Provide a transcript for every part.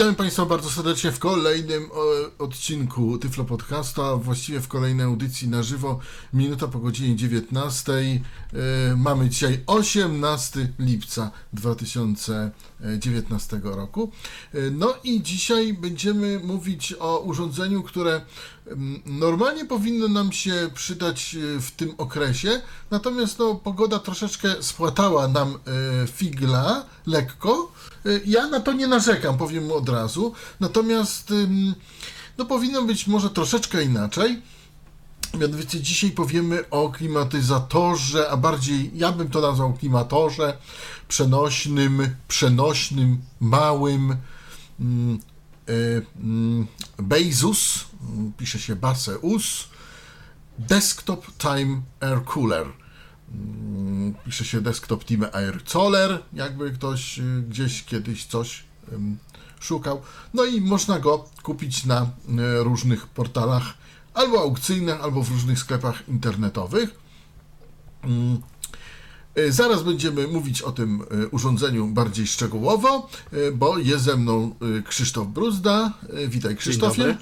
Witamy Państwa bardzo serdecznie w kolejnym e, odcinku Tyflo Podcasta, właściwie w kolejnej audycji na żywo, minuta po godzinie 19. E, Mamy dzisiaj 18 lipca 2019 roku. E, No i dzisiaj będziemy mówić o urządzeniu, które mm, normalnie powinno nam się przydać w tym okresie, natomiast no, pogoda troszeczkę spłatała nam figla lekko. E, Ja na to nie narzekam, powiem od razu. Natomiast no, powinno być może troszeczkę inaczej. Mianowicie dzisiaj powiemy o klimatyzatorze, a bardziej ja bym to nazwał klimatorze przenośnym, przenośnym, małym mm, Bezus, mm, pisze się Baseus, Desktop Time Air Cooler. Mm, Pisze się Desktop Time Air Solar, jakby ktoś y, gdzieś kiedyś coś szukał. No i można go kupić na y, różnych portalach, albo aukcyjnych, albo w różnych sklepach internetowych. Mm, y, Zaraz będziemy mówić o tym urządzeniu bardziej szczegółowo, bo jest ze mną Krzysztof Bruzda. Witaj Krzysztofie.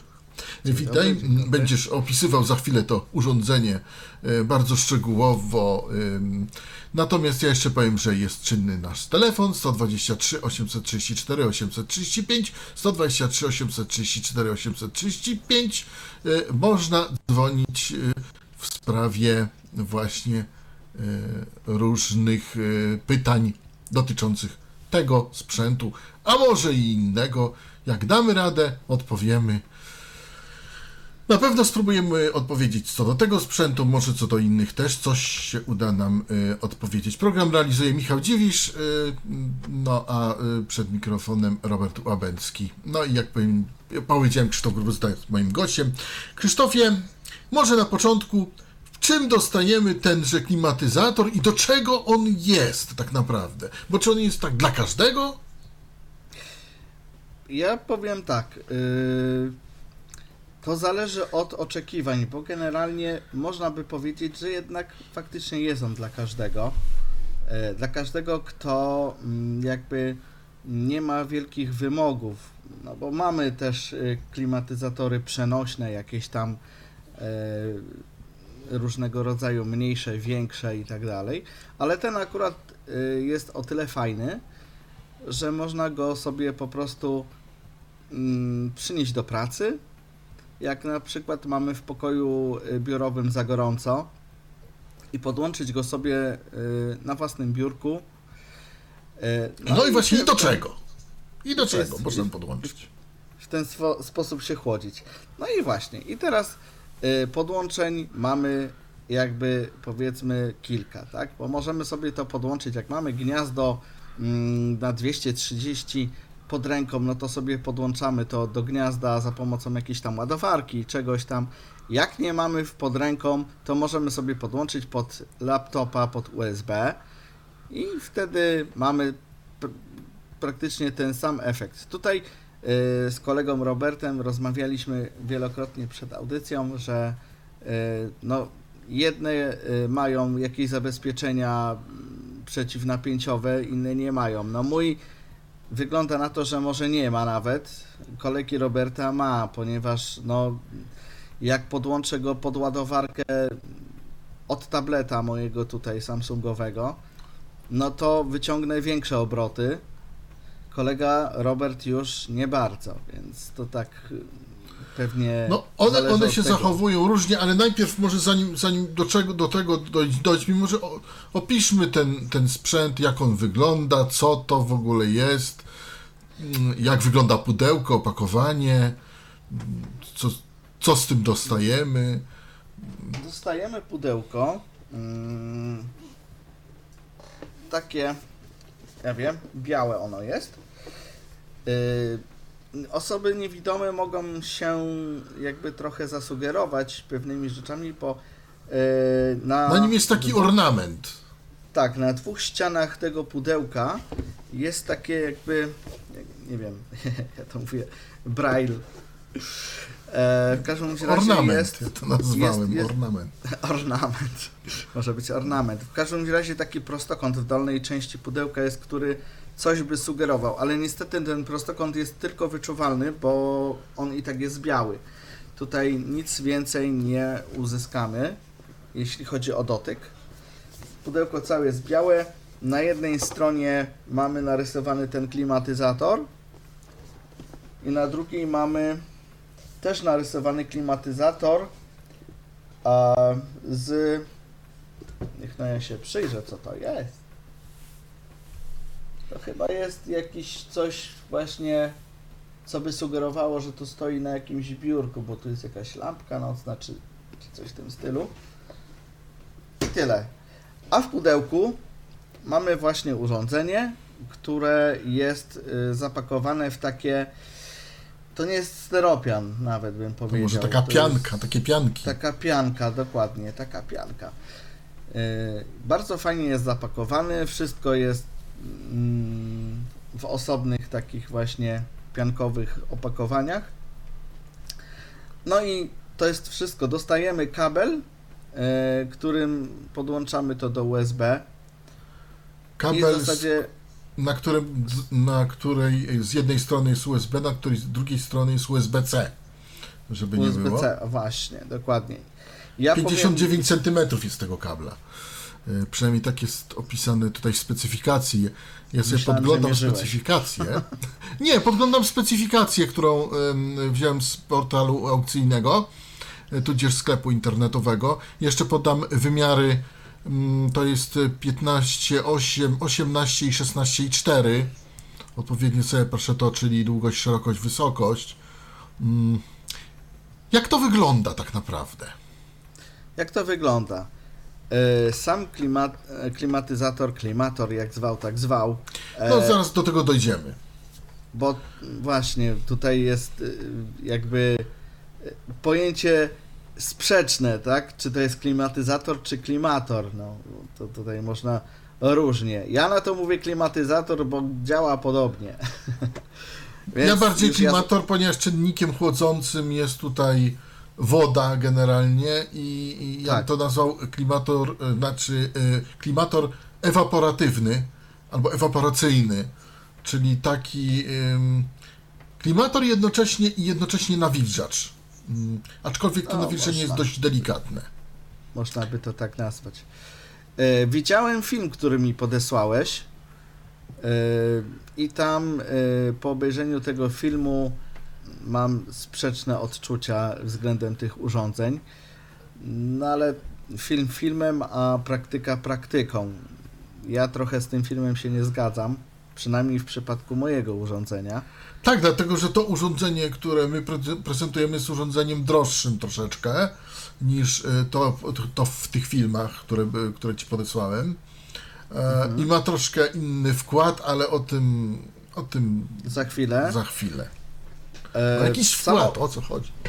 Witaj. Będziesz opisywał za chwilę to urządzenie y, bardzo szczegółowo. ym. Natomiast ja jeszcze powiem, że jest czynny nasz telefon 123 834 835 123 834 835. Y, Można dzwonić y, w sprawie właśnie różnych pytań dotyczących tego sprzętu, a może i innego. Jak damy radę, odpowiemy. Na pewno spróbujemy odpowiedzieć co do tego sprzętu, może co do innych też coś się uda nam y, odpowiedzieć. Program realizuje Michał Dziwisz, y, no a y, przed mikrofonem Robert Łabęcki. No i jak powiem, powiedziałem, Krzysztof Grubowski jest moim gościem. Krzysztofie, może na początku, w czym dostajemy tenże klimatyzator i do czego on jest tak naprawdę? Bo czy on jest tak dla każdego? Ja powiem tak. Yy, to zależy od oczekiwań, bo generalnie można by powiedzieć, że jednak faktycznie jest on dla każdego. Yy, dla każdego, kto mm, jakby nie ma wielkich wymogów. No bo mamy też yy, klimatyzatory przenośne, jakieś tam yy, różnego rodzaju mniejsze, większe i tak dalej, ale ten akurat jest o tyle fajny, że można go sobie po prostu mm, przynieść do pracy. Jak na przykład mamy w pokoju y, biurowym za gorąco i podłączyć go sobie y, na własnym biurku. Y, No, i właśnie i do czego? I do czego jest- można podłączyć? w ten sposób się chłodzić. No i właśnie, i teraz podłączeń mamy jakby powiedzmy kilka, tak? Bo możemy sobie to podłączyć, jak mamy gniazdo mm, na 230 pod ręką, no to sobie podłączamy to do gniazda za pomocą jakiejś tam ładowarki, czegoś tam. Jak nie mamy pod ręką, to możemy sobie podłączyć pod laptopa, pod USB i wtedy mamy pr- praktycznie ten sam efekt. Tutaj y, z kolegą Robertem rozmawialiśmy wielokrotnie przed audycją, że y, no, jedne y, mają jakieś zabezpieczenia mm, przeciwnapięciowe, inne nie mają. No mój wygląda na to, że może nie ma nawet. Kolegi Roberta ma, ponieważ no, jak podłączę go pod ładowarkę od tableta mojego tutaj Samsungowego, no to wyciągnę większe obroty. Kolega Robert już nie bardzo, więc to tak pewnie. No, one, one się zachowują różnie, ale najpierw może zanim, zanim do, czego, do tego dojść, dojdźmy, może o, opiszmy ten, ten sprzęt, jak on wygląda, co to w ogóle jest, mm, jak wygląda pudełko, opakowanie, co, co z tym dostajemy. Dostajemy pudełko. Mm, takie, ja wiem, białe ono jest. Y, osoby niewidome mogą się jakby trochę zasugerować pewnymi rzeczami, bo y, na, Na nim jest taki ornament. tak, na dwóch ścianach tego pudełka jest takie jakby, nie wiem, ja to mówię, braille. E, w każdym razie Ornament, jest, ja to nazwałem, jest- jest- ornament. ornament. Może być ornament. W każdym razie taki prostokąt w dolnej części pudełka jest, który coś by sugerował, ale niestety ten prostokąt jest tylko wyczuwalny, bo on i tak jest biały. Tutaj nic więcej nie uzyskamy, jeśli chodzi o dotyk. Pudełko całe jest białe. Na jednej stronie mamy narysowany ten klimatyzator i na drugiej mamy też narysowany klimatyzator z... Niech ja się przyjrzę, co to jest. To chyba jest jakiś coś właśnie, co by sugerowało, że to stoi na jakimś biurku, bo tu jest jakaś lampka nocna, czy, czy coś w tym stylu. I tyle. A w pudełku mamy właśnie urządzenie, które jest y, zapakowane w takie... To nie jest steropian nawet bym To powiedział. może taka To pianka, takie pianki. Taka pianka, dokładnie, taka pianka. Yy, bardzo fajnie jest zapakowany, wszystko jest w osobnych takich właśnie piankowych opakowaniach. No i to jest wszystko. Dostajemy kabel, yy, którym podłączamy to do USB. I Kabel, w zasadzie na, którym, na której z jednej strony jest USB, na której z drugiej strony jest USB-C. Żeby nie było. USB-C, właśnie, dokładnie. Ja powiem- 59 cm jest tego kabla. E, Przynajmniej tak jest opisane tutaj w specyfikacji. Ja sobie Myślałem, podglądam specyfikację. Nie, podglądam specyfikację, którą em, wziąłem z portalu aukcyjnego, e, tudzież sklepu internetowego. Jeszcze podam wymiary. mm, To jest 15, 8, 18 i 16 i 4. Odpowiednio sobie proszę to, czyli długość, szerokość, wysokość. Mm, Jak to wygląda tak naprawdę? Jak to wygląda? E, Sam klimat, e, klimatyzator, klimator, jak zwał, tak zwał. e, No zaraz do tego dojdziemy. Bo właśnie tutaj jest jakby pojęcie sprzeczne, tak? Czy to jest klimatyzator, czy klimator? No, to tutaj można różnie. Ja na to mówię klimatyzator, bo działa podobnie. Ja bardziej klimator, ponieważ czynnikiem chłodzącym jest tutaj woda generalnie i, i Tak. to nazwał klimator, e, znaczy e, klimator ewaporatywny albo ewaporacyjny, czyli taki klimator jednocześnie i jednocześnie nawilżacz. Mm, Aczkolwiek to O, nawilżenie jest dość delikatne. Można by to tak nazwać. E, widziałem film, który mi podesłałeś. I tam po obejrzeniu tego filmu mam sprzeczne odczucia względem tych urządzeń. No ale film filmem, a praktyka praktyką. Ja trochę z tym filmem się nie zgadzam, przynajmniej w przypadku mojego urządzenia. Tak, dlatego że to urządzenie, które my pre- prezentujemy, jest urządzeniem droższym troszeczkę niż e, to, to w tych filmach, które, by- które ci podesłałem. E, I ma troszkę inny wkład, ale o tym, o tym Za chwilę. za chwilę. E, O jakiś samo- wkład, o co chodzi?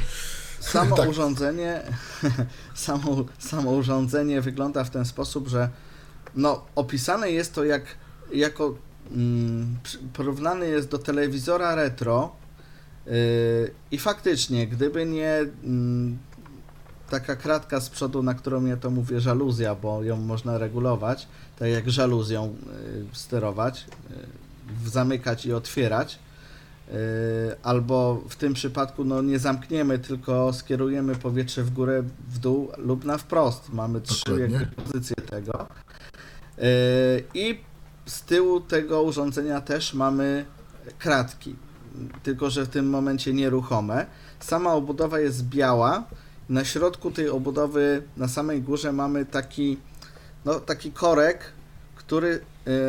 Samo Tak. urządzenie, samo, samo urządzenie wygląda w ten sposób, że no, opisane jest to jak, jako mm, porównany jest do telewizora retro yy, i faktycznie, gdyby nie mm, taka kratka z przodu, na którą ja to mówię żaluzja, bo ją można regulować, tak jak żaluzją yy, sterować, yy, zamykać i otwierać, albo w tym przypadku no, nie zamkniemy, tylko skierujemy powietrze w górę, w dół lub na wprost. Mamy trzy jakby pozycje tego. Yy, I z tyłu tego urządzenia też mamy kratki, tylko że w tym momencie nieruchome. Sama obudowa jest biała. Na środku tej obudowy, na samej górze mamy taki, no, taki korek, który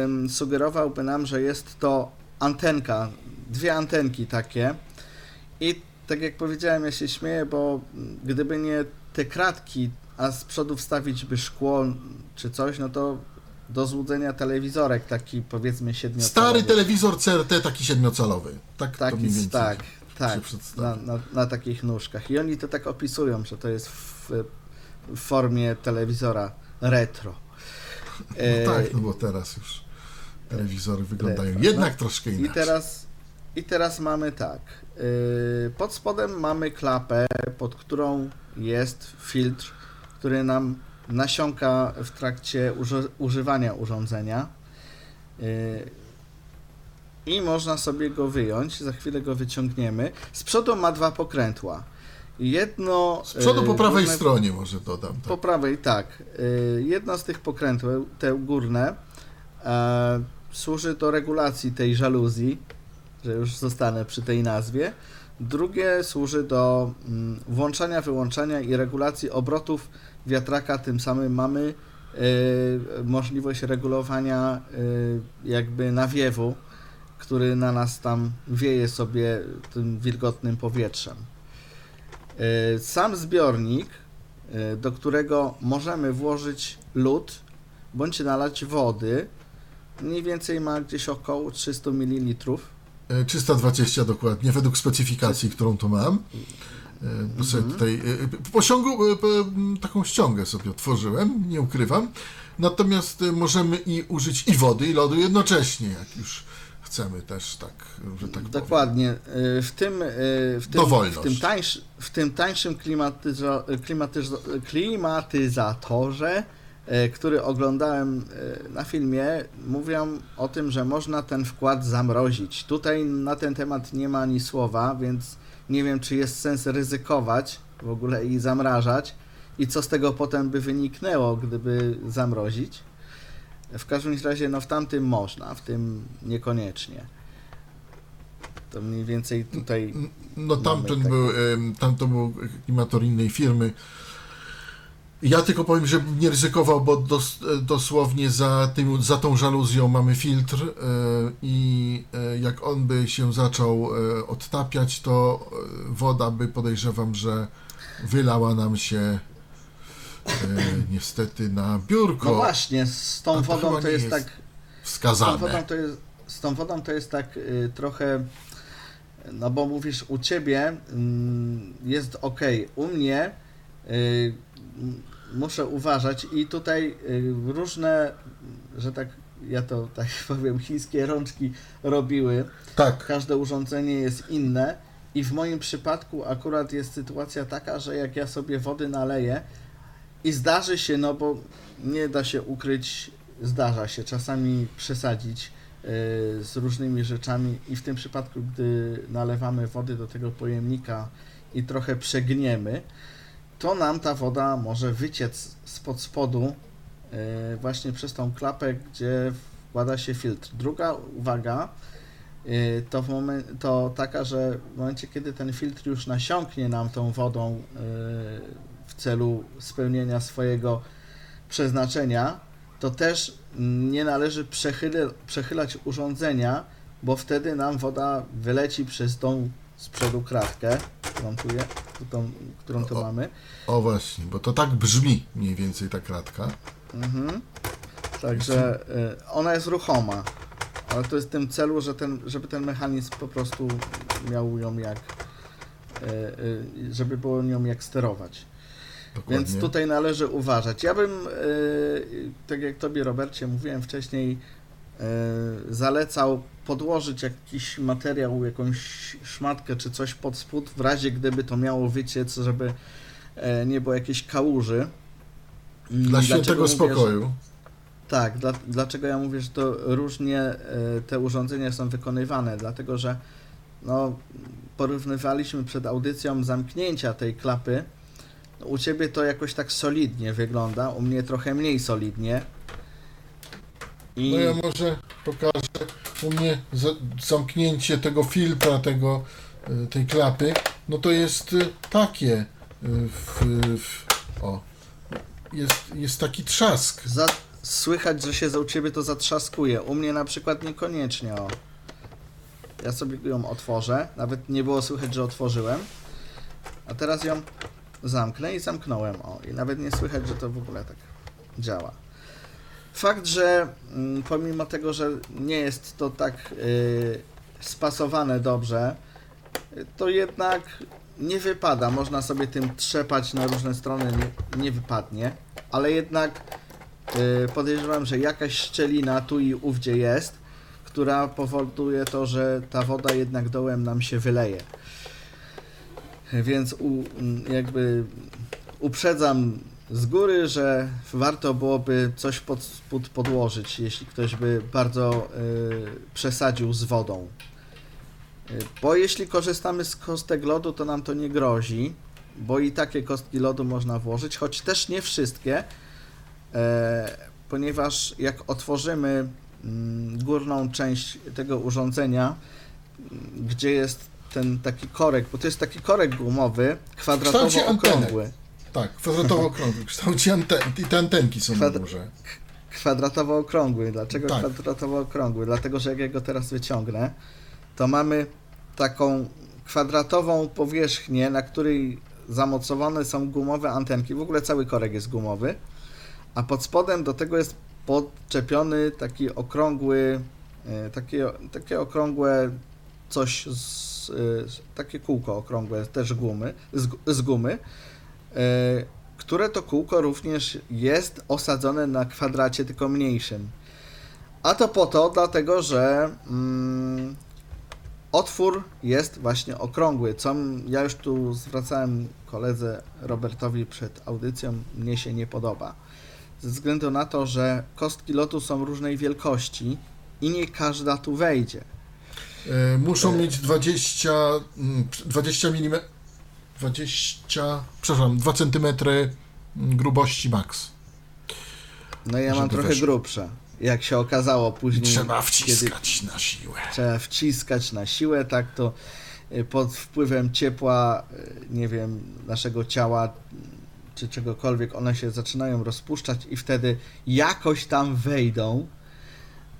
ym, sugerowałby nam, że jest to antenka, dwie antenki takie. I tak jak powiedziałem, ja się śmieję, bo gdyby nie te kratki, a z przodu wstawić by szkło czy coś, no to do złudzenia telewizorek taki powiedzmy siedmiocalowy. Stary telewizor CRT, taki siedmiocalowy. Tak, tak, tak, przedstawia. na, na, na takich nóżkach. I oni to tak opisują, że to jest w, w formie telewizora retro. E, No tak, no bo teraz już telewizory wyglądają retro. jednak No troszkę I inaczej. teraz I teraz mamy tak. Yy, pod spodem mamy klapę, pod którą jest filtr, który nam nasiąka w trakcie uży- używania urządzenia. Yy, I można sobie go wyjąć, za chwilę go wyciągniemy. Z przodu ma dwa pokrętła. Jedno. Z przodu po yy, prawej górne- stronie może dodam. po Tak. prawej, tak. Y, Jedno z tych pokrętów, te górne, e, służy do regulacji tej żaluzji, że już zostanę przy tej nazwie. Drugie służy do mm, włączania, wyłączania i regulacji obrotów wiatraka. Tym samym mamy y, możliwość regulowania y, jakby nawiewu, który na nas tam wieje sobie tym wilgotnym powietrzem. Y, Sam zbiornik do którego możemy włożyć lód bądź nalać wody. Mniej więcej ma gdzieś około 300 ml. E, 320 dokładnie, według specyfikacji, którą tu mam. E, sobie Mhm. tutaj e, po ściągu e, po, taką ściągę sobie otworzyłem, nie ukrywam. Natomiast możemy i użyć i wody, i lodu jednocześnie, jak już chcemy też tak, że tak. Dokładnie. W tym, w tym, Dowolność. w tym, tańsz, w tym tańszym klimatyzatorze, który oglądałem y, na filmie, mówią o tym, że można ten wkład zamrozić. Tutaj na ten temat nie ma ani słowa, więc nie wiem, czy jest sens ryzykować w ogóle i zamrażać. I co z tego potem by wyniknęło, gdyby zamrozić. W każdym razie, no w tamtym można, w tym niekoniecznie. To mniej więcej tutaj. No tamten był, em, tamto był klimator innej firmy. Ja tylko powiem, że nie ryzykował, bo dos, dosłownie za, tym, za tą żaluzją mamy filtr e, i e, jak on by się zaczął e, odtapiać, to woda by podejrzewam, że wylała nam się e, niestety na biurko No właśnie, z tą A to wodą to nie jest, jest tak. Z tą wskazane. wodą to jest, z tą wodą to jest tak y, trochę. No bo mówisz, u ciebie mm, jest ok, u mnie y, muszę uważać i tutaj y, różne, że tak ja to tak powiem, chińskie rączki robiły. Tak, Każde urządzenie jest inne i w moim przypadku akurat jest sytuacja taka, że jak ja sobie wody naleję i zdarzy się, no bo nie da się ukryć, zdarza się czasami przesadzić yy, z różnymi rzeczami i w tym przypadku, gdy nalewamy wody do tego pojemnika i trochę przegniemy, to nam ta woda może wyciec spod spodu yy, właśnie przez tą klapę, gdzie wkłada się filtr. Druga uwaga, yy, to, to taka, że w momencie, kiedy ten filtr już nasiąknie nam tą wodą yy, w celu spełnienia swojego przeznaczenia, to też nie należy przechyl- przechylać urządzenia, bo wtedy nam woda wyleci przez tą z przodu kratkę, którą tu, je, tą, którą tu O. mamy. o właśnie, bo to tak brzmi mniej więcej ta kratka. Mhm. Także y, ona jest ruchoma, ale to jest w tym celu, że ten, żeby ten mechanizm po prostu miał ją jak, y, y, żeby było nią jak sterować. Dokładnie. Więc tutaj należy uważać. Ja bym, y, tak jak Tobie Robercie mówiłem wcześniej, zalecał podłożyć jakiś materiał, jakąś szmatkę czy coś pod spód, w razie gdyby to miało wyciec, żeby e, nie było jakiejś kałuży. Mm, Dla świętego mówię, że- spokoju. tak, dla, dlaczego ja mówię, że to różnie e, te urządzenia są wykonywane? Dlatego, że no, porównywaliśmy przed audycją zamknięcia tej klapy. U Ciebie to jakoś tak solidnie wygląda, u mnie trochę mniej solidnie. I No ja może pokażę u mnie za, zamknięcie tego filtra, tego, y, tej klapy, no to jest y, takie, y, w, w, o, jest, jest taki trzask. za, słychać, że się za u Ciebie to zatrzaskuje. U mnie na przykład niekoniecznie. O. Ja sobie ją otworzę, nawet nie było słychać, że otworzyłem. A teraz ją zamknę i zamknąłem. O, i nawet nie słychać, że to w ogóle tak działa. Fakt, że mm, pomimo tego, że nie jest to tak y, spasowane dobrze, to jednak nie wypada. Można sobie tym trzepać na różne strony, nie, nie wypadnie, ale jednak y, podejrzewam, że jakaś szczelina tu i ówdzie jest, która powoduje to, że ta woda jednak dołem nam się wyleje. Więc u, jakby uprzedzam z góry, że warto byłoby coś pod spód podłożyć, jeśli ktoś by bardzo y, przesadził z wodą. Y, bo jeśli korzystamy z kostek lodu, to nam to nie grozi, bo i takie kostki lodu można włożyć, choć też nie wszystkie, e, ponieważ jak otworzymy mm, górną część tego urządzenia, mm, gdzie jest ten taki korek, bo to jest taki korek gumowy, kształcie antenek. Kwadratowo-okrągły. Tak, kwadratowo okrągły, w kształcie anten i te antenki są Kwadra- na górze. kwadratowo-okrągły. Dlaczego Tak. kwadratowo-okrągły? Dlatego, że jak ja go teraz wyciągnę, to mamy taką kwadratową powierzchnię, na której zamocowane są gumowe antenki. W ogóle cały korek jest gumowy, a pod spodem do tego jest podczepiony taki okrągły, e, takie, takie okrągłe coś z, e, takie kółko okrągłe, też gumy, z, z gumy, które to kółko również jest osadzone na kwadracie, tylko mniejszym. A to po to, dlatego że mm, otwór jest właśnie okrągły, co ja już tu zwracałem koledze Robertowi przed audycją, mnie się nie podoba. Ze względu na to, że kostki lotu są różnej wielkości i nie każda tu wejdzie. E, muszą mieć 20, mm, 20 mm, 20, przepraszam, 2 cm grubości max. No ja mam trochę weszło. grubsze. Jak się okazało później. Trzeba kiedy- wciskać na siłę. trzeba wciskać na siłę, tak to y, pod wpływem ciepła, y, nie wiem, naszego ciała y, czy czegokolwiek, one się zaczynają rozpuszczać i wtedy jakoś tam wejdą.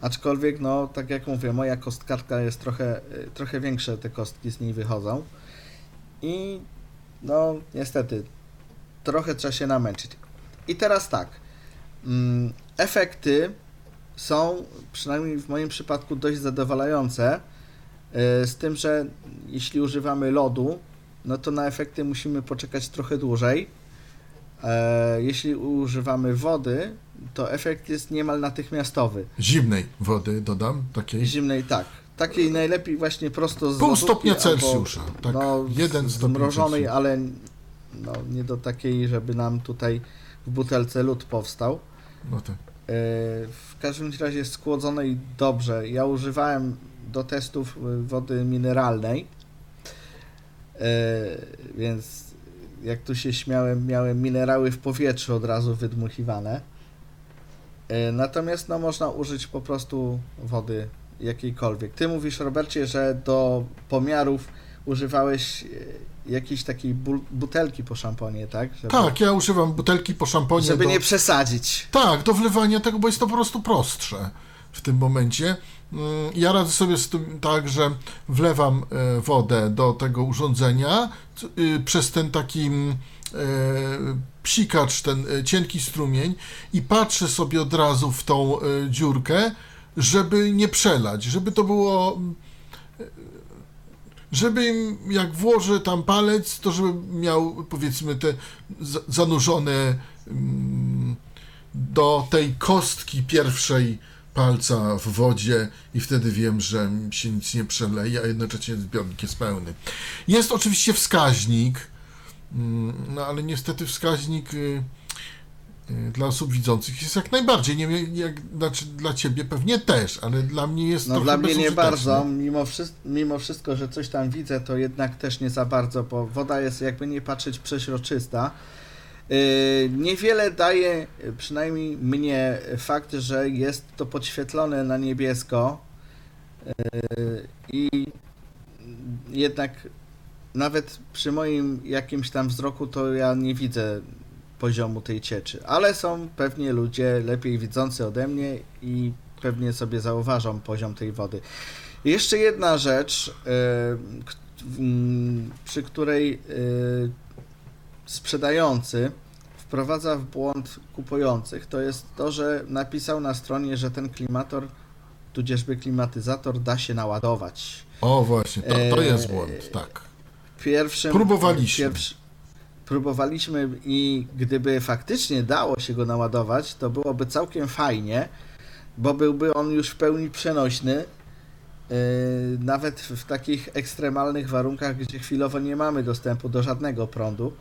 Aczkolwiek, no, tak jak mówię, moja kostkarka jest trochę, trochę większe, te kostki z niej wychodzą. I no, niestety, trochę trzeba się namęczyć. I teraz tak, mm, efekty są, przynajmniej w moim przypadku, dość zadowalające. e, Z tym, że jeśli używamy lodu, no to na efekty musimy poczekać trochę dłużej. E, Jeśli używamy wody, to efekt jest niemal natychmiastowy. Zimnej wody dodam, takiej. Zimnej tak. Takiej najlepiej właśnie prosto z Pół lodówki stopnia albo, Celsjusza. Tak, no, jeden stopień zmrożonej, Celsjusza. ale no, nie do takiej, żeby nam tutaj w butelce lód powstał. No tak. E, W każdym razie schłodzonej dobrze. Ja używałem do testów y, wody mineralnej, E, więc jak tu się śmiałem, miałem minerały w powietrzu od razu wydmuchiwane. E, Natomiast no, można użyć po prostu wody jakiejkolwiek. Ty mówisz, Robercie, że do pomiarów używałeś e, jakiejś takiej butelki po szamponie, tak? Żeby, Tak, ja używam butelki po szamponie. żeby do... nie przesadzić. Tak, do wlewania tego, bo jest to po prostu prostsze w tym momencie. Mm, Ja radzę sobie z tym tak, że wlewam e, wodę do tego urządzenia y, przez ten taki mm, e, psikacz, ten cienki strumień i patrzę sobie od razu w tą dziurkę, żeby nie przelać, żeby to było żeby jak włożę tam palec, to żeby miał powiedzmy te za- zanurzone mm, do tej kostki pierwszej palca w wodzie i wtedy wiem, że się nic nie przeleje, a jednocześnie zbiornik jest pełny. Jest oczywiście wskaźnik, mm, no ale niestety wskaźnik y, dla osób widzących jest jak najbardziej, nie wiem, jak, znaczy dla ciebie pewnie też, ale dla mnie jest No trochę dla mnie nie bardzo, mimo, wszystko, mimo wszystko, że coś tam widzę, to jednak też nie za bardzo, bo woda jest jakby nie patrzeć przeźroczysta. Yy, Niewiele daje, przynajmniej mnie, fakt, że jest to podświetlone na niebiesko. Yy, i jednak nawet przy moim jakimś tam wzroku to ja nie widzę poziomu tej cieczy, ale są pewnie ludzie lepiej widzący ode mnie i pewnie sobie zauważą poziom tej wody. Jeszcze jedna rzecz, mm, przy której yy, sprzedający wprowadza w błąd kupujących, to jest to, że napisał na stronie, że ten klimator, tudzieżby klimatyzator da się naładować. O właśnie, to, to jest błąd, tak. Pierwszym, Próbowaliśmy. Pierwszy, próbowaliśmy i gdyby faktycznie dało się go naładować, to byłoby całkiem fajnie, bo byłby on już w pełni przenośny nawet w takich ekstremalnych warunkach, gdzie chwilowo nie mamy dostępu do żadnego prądu.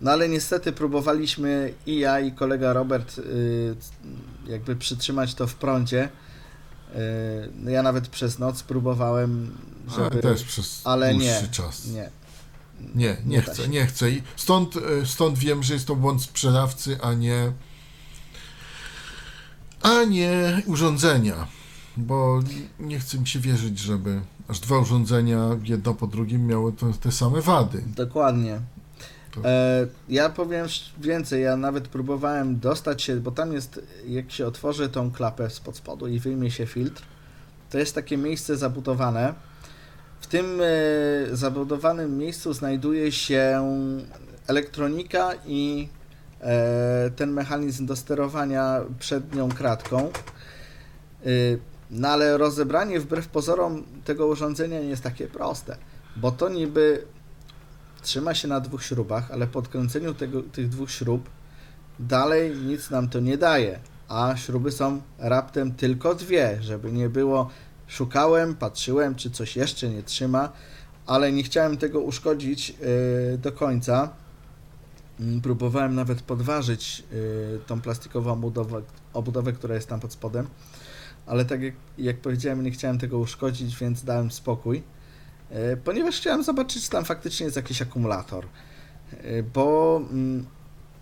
No ale niestety próbowaliśmy i ja, i kolega Robert y, jakby przytrzymać to w prądzie. Y, no ja nawet przez noc próbowałem, żeby... Ale też przez ale nie, czas. nie. Nie, nie, chcę, nie chcę. I stąd, e, stąd wiem, że jest to błąd sprzedawcy, a nie a nie urządzenia. Bo nie chce mi się wierzyć, żeby aż dwa urządzenia, jedno po drugim, miały to, te same wady. Dokładnie. To- E, ja powiem więcej, ja nawet próbowałem dostać się, bo tam jest, jak się otworzy tą klapę spod spodu i wyjmie się filtr, to jest takie miejsce zabudowane. Tym e, zabudowanym miejscu znajduje się elektronika i e, ten mechanizm do sterowania przednią kratką. Y, No ale rozebranie wbrew pozorom tego urządzenia nie jest takie proste, bo to niby trzyma się na dwóch śrubach, ale po odkręceniu tego, tych dwóch śrub dalej nic nam to nie daje, a śruby są raptem tylko dwie, żeby nie było. Szukałem, patrzyłem, czy coś jeszcze nie trzyma, ale nie chciałem tego uszkodzić yy, do końca. Mm, Próbowałem nawet podważyć yy, tą plastikową obudowę, obudowę, która jest tam pod spodem, ale tak jak, jak powiedziałem, nie chciałem tego uszkodzić, więc dałem spokój. E, ponieważ chciałem zobaczyć, czy tam faktycznie jest jakiś akumulator. E, Bo mm,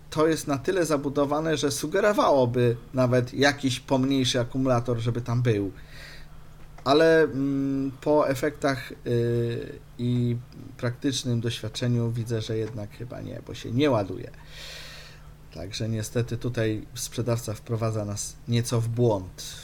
to jest na tyle zabudowane, że sugerowałoby nawet jakiś pomniejszy akumulator, żeby tam był. Ale mm, po efektach y, i praktycznym doświadczeniu widzę, że jednak chyba nie, bo się nie ładuje. Także niestety tutaj sprzedawca wprowadza nas nieco w błąd.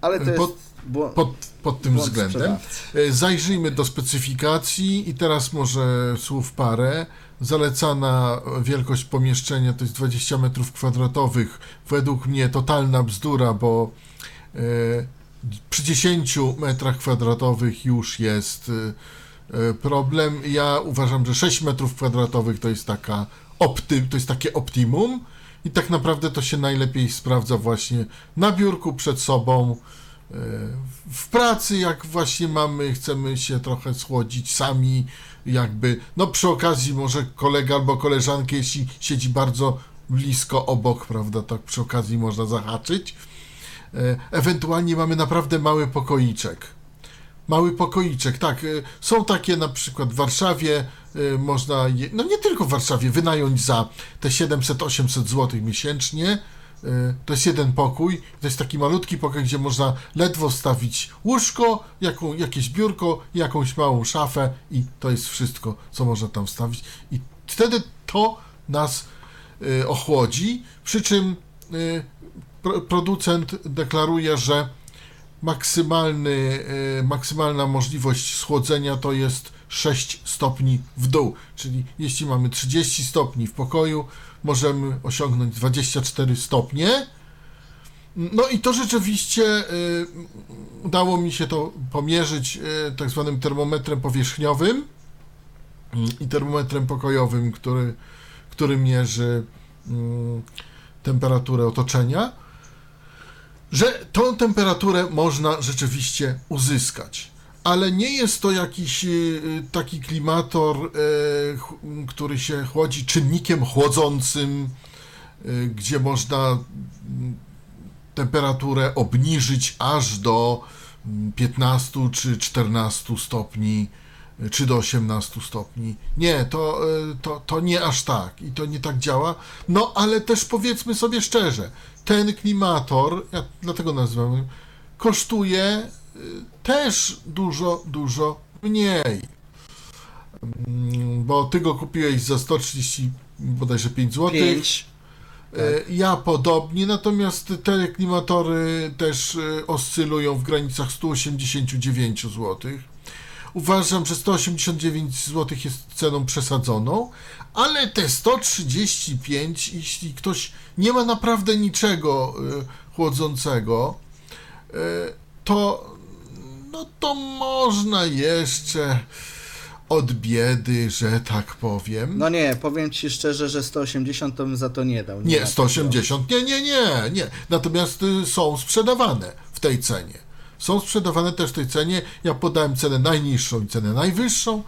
Ale to jest Pod- błąd, Pod, pod tym błąd względem. sprzedawcy. E, Zajrzyjmy do specyfikacji i teraz może słów parę. Zalecana wielkość pomieszczenia to jest 20 m2. Według mnie totalna bzdura, bo e, przy 10 metrach kwadratowych już jest e, e, problem. Ja uważam, że 6 metrów kwadratowych to jest taka opty, to jest takie optimum i tak naprawdę to się najlepiej sprawdza właśnie na biurku przed sobą e, w pracy, jak właśnie mamy, chcemy się trochę schłodzić sami, jakby, no przy okazji może kolega albo koleżankę, jeśli siedzi bardzo blisko obok, prawda, tak przy okazji można zahaczyć. E, Ewentualnie mamy naprawdę mały pokoiczek. Mały pokoiczek, tak. e, Są takie na przykład w Warszawie, e, można, je, no nie tylko w Warszawie, wynająć za te 700-800 zł miesięcznie. To jest jeden pokój, to jest taki malutki pokój, gdzie można ledwo wstawić łóżko, jaką, jakieś biurko, jakąś małą szafę i to jest wszystko, co można tam wstawić. I wtedy to nas ochłodzi, przy czym producent deklaruje, że maksymalny, e, maksymalna możliwość schłodzenia to jest 6 stopni w dół. Czyli jeśli mamy 30 stopni w pokoju, możemy osiągnąć 24 stopnie. No i to rzeczywiście e, udało mi się to pomierzyć e, tak zwanym termometrem powierzchniowym i termometrem pokojowym, który, który mierzy mm, temperaturę otoczenia, że tą temperaturę można rzeczywiście uzyskać. Ale nie jest to jakiś y, taki klimator, y, który się chłodzi czynnikiem chłodzącym, y, gdzie można mm, temperaturę obniżyć aż do mm, 15 czy 14 stopni, czy do 18 stopni. Nie, to, to, to nie aż tak i to nie tak działa. No ale też powiedzmy sobie szczerze, ten klimator, ja dlatego nazywam, kosztuje y, też dużo, dużo mniej. Mm, Bo ty go kupiłeś za 130 bodajże 5 zł. 5. E, Ja podobnie, natomiast te klimatory też e, oscylują w granicach 189 zł. Uważam, że 189 zł jest ceną przesadzoną, ale te 135, jeśli ktoś nie ma naprawdę niczego e, chłodzącego, e, to no to można jeszcze od biedy, że tak powiem. No nie, powiem ci szczerze, że 180 to bym za to nie dał. Nie, ma 180, nie, nie, nie, nie. Natomiast y, są sprzedawane w tej cenie. Są sprzedawane też w tej cenie. Ja podałem cenę najniższą i cenę najwyższą.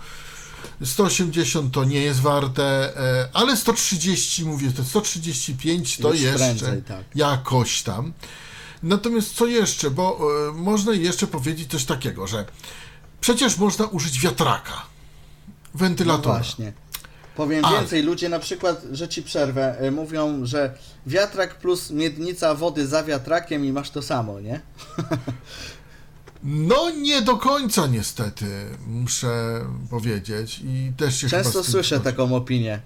180 to nie jest warte, e, ale 130 mówię, to 135 to Już jeszcze prędzej, tak. jakoś tam. Natomiast co jeszcze, bo e, można jeszcze powiedzieć coś takiego, że przecież można użyć wiatraka, No wentylatora. właśnie. Powiem Ale- więcej, ludzie na przykład, że ci przerwę, y, mówią, że wiatrak plus miednica wody za wiatrakiem i masz to samo, nie? No nie do końca niestety, muszę powiedzieć i też się Często słyszę taką opinię.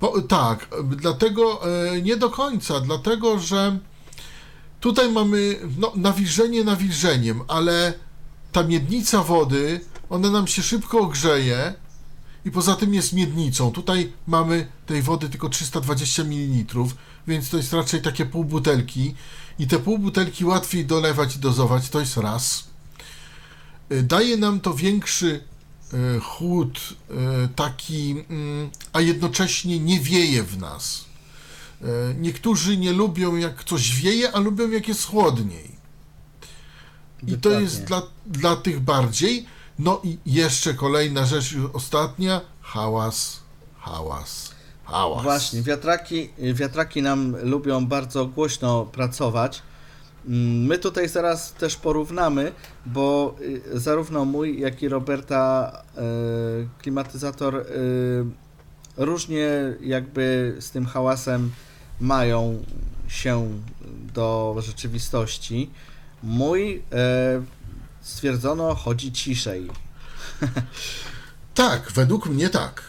Po, tak, dlatego e, nie do końca, dlatego że tutaj mamy no, nawilżenie nawilżeniem, ale ta miednica wody, ona nam się szybko ogrzeje i poza tym jest miednicą. Tutaj mamy tej wody tylko 320 ml, więc to jest raczej takie pół butelki i te pół butelki łatwiej dolewać i dozować, to jest raz. Y, Daje nam to większy y, chłód, y, taki, mm, a jednocześnie nie wieje w nas. Niektórzy nie lubią jak coś wieje, a lubią jak jest chłodniej. I to jest dla, dla tych bardziej. No i jeszcze kolejna rzecz, ostatnia, hałas, hałas, hałas. Właśnie, wiatraki, wiatraki nam lubią bardzo głośno pracować. My tutaj zaraz też porównamy, bo y, zarówno mój, jak i Roberta y, klimatyzator y, różnie jakby z tym hałasem mają się do rzeczywistości. Mój stwierdzono chodzi ciszej. Tak, według mnie tak.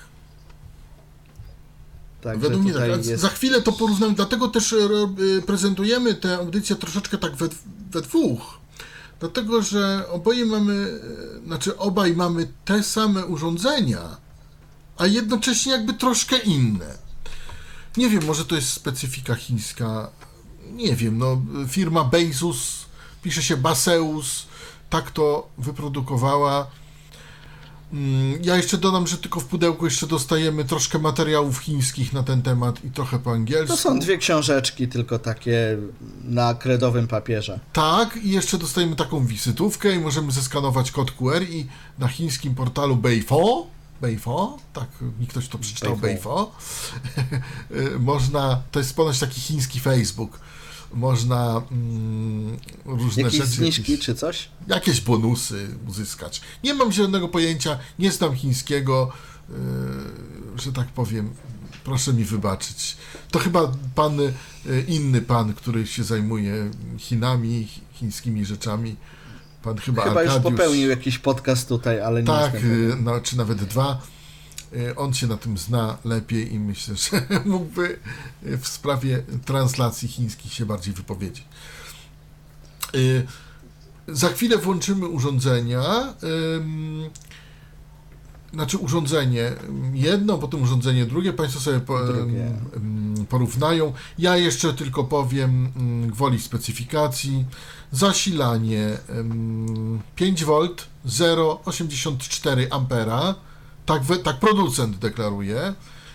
Także według mnie tak. jest... Za chwilę to porównamy, dlatego też e, e, prezentujemy tę audycję troszeczkę tak we, we dwóch. Dlatego, że oboje mamy, e, znaczy obaj mamy te same urządzenia, a jednocześnie jakby troszkę inne. Nie wiem, może to jest specyfika chińska. Nie wiem, no firma Bezos, pisze się Baseus, tak to wyprodukowała. Mm, Ja jeszcze dodam, że tylko w pudełku jeszcze dostajemy troszkę materiałów chińskich na ten temat i trochę po angielsku. To są dwie książeczki, tylko takie na kredowym papierze. Tak, i jeszcze dostajemy taką wizytówkę i możemy zeskanować kod QR i na chińskim portalu Beifo, Beifo, tak, mi ktoś to przeczytał, Beifo. Beifo, można, to jest ponoć taki chiński Facebook, można mm, różne Jakieś rzeczy... zniżki jakieś- czy coś? jakieś bonusy uzyskać. Nie mam zielonego pojęcia, nie znam chińskiego, yy, że tak powiem. Proszę mi wybaczyć. To chyba pan, yy, inny pan, który się zajmuje Chinami, chi- chińskimi rzeczami. Pan chyba, Chyba już Arkadiusz. popełnił jakiś podcast tutaj, ale nie Tak, yy, no, czy nawet dwa. Yy, On się na tym zna lepiej i myślę, że mógłby yy, w sprawie translacji chińskich się bardziej wypowiedzieć. Yy, Za chwilę włączymy urządzenia. Znaczy urządzenie jedno, potem urządzenie drugie. Państwo sobie po, porównają. Ja jeszcze tylko powiem ym, gwoli specyfikacji. Zasilanie ym, 5V 0,84 ampera. Tak, tak producent deklaruje.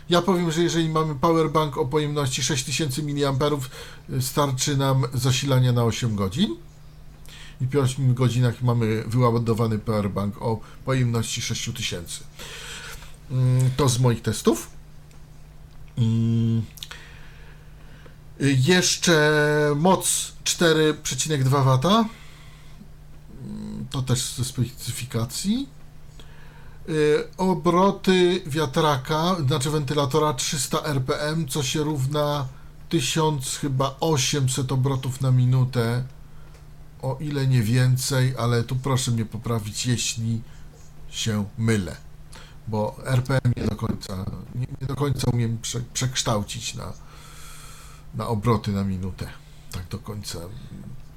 Ja powiem, że jeżeli mamy powerbank o pojemności 6000 mAh, y, starczy nam zasilania na 8 godzin. I po 8 godzinach mamy wyładowany powerbank o pojemności 6000. Mm, To z moich testów. Mm. Y, Jeszcze moc 4,2 W. Mm, To też ze specyfikacji. Y, Obroty wiatraka, znaczy wentylatora 300 RPM, co się równa 1000 chyba 800 obrotów na minutę. O ile nie więcej, ale tu proszę mnie poprawić, jeśli się mylę. Bo RPM nie do końca, nie, nie do końca umiem prze, przekształcić na, na obroty na minutę. Tak do końca.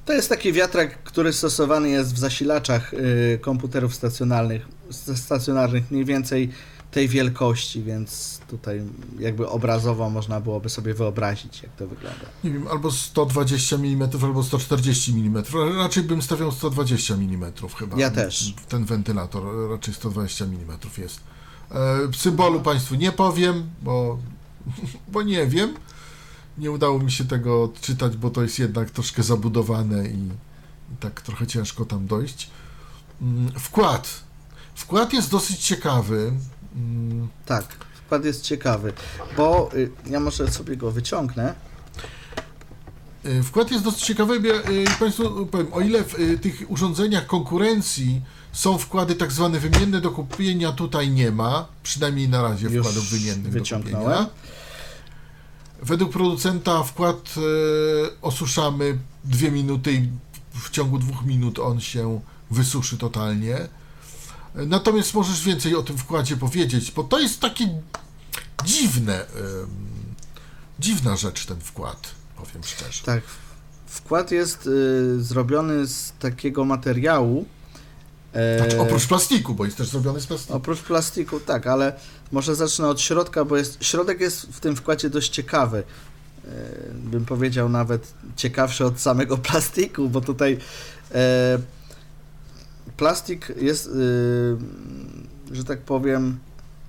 To jest taki wiatrak, który stosowany jest w zasilaczach y, komputerów stacjonarnych, st- stacjonarnych mniej więcej tej wielkości, więc tutaj jakby obrazowo można byłoby sobie wyobrazić, jak to wygląda. Nie wiem, albo 120 mm, albo 140 mm. Raczej bym stawiał 120 mm chyba. Ja też. Ten wentylator raczej 120 mm jest. E, symbolu Państwu nie powiem, bo, bo nie wiem. Nie udało mi się tego odczytać, bo to jest jednak troszkę zabudowane i, tak trochę ciężko tam dojść. Mm, Wkład. Wkład jest dosyć ciekawy. Mm, Tak, wkład jest ciekawy, bo y, ja może sobie go wyciągnę. y, Wkład jest dosyć ciekawy, bo ja y, Państwu powiem, o ile w tych urządzeniach konkurencji są wkłady tak zwane wymienne do kupienia, tutaj nie ma, przynajmniej na razie Już wkładów wymiennych do kupienia. Według producenta wkład e, osuszamy dwie minuty i w ciągu dwóch minut on się wysuszy totalnie. E, Natomiast możesz więcej o tym wkładzie powiedzieć, bo to jest takie dziwne, dziwna rzecz ten wkład, powiem szczerze. Tak, wkład jest y, zrobiony z takiego materiału. e, Znaczy, oprócz plastiku, bo jest też zrobiony z plastiku. Oprócz plastiku, tak, ale może zacznę od środka, bo jest, środek jest w tym wkładzie dość ciekawy. E, Bym powiedział nawet ciekawszy od samego plastiku, bo tutaj e, plastik jest, e, że tak powiem,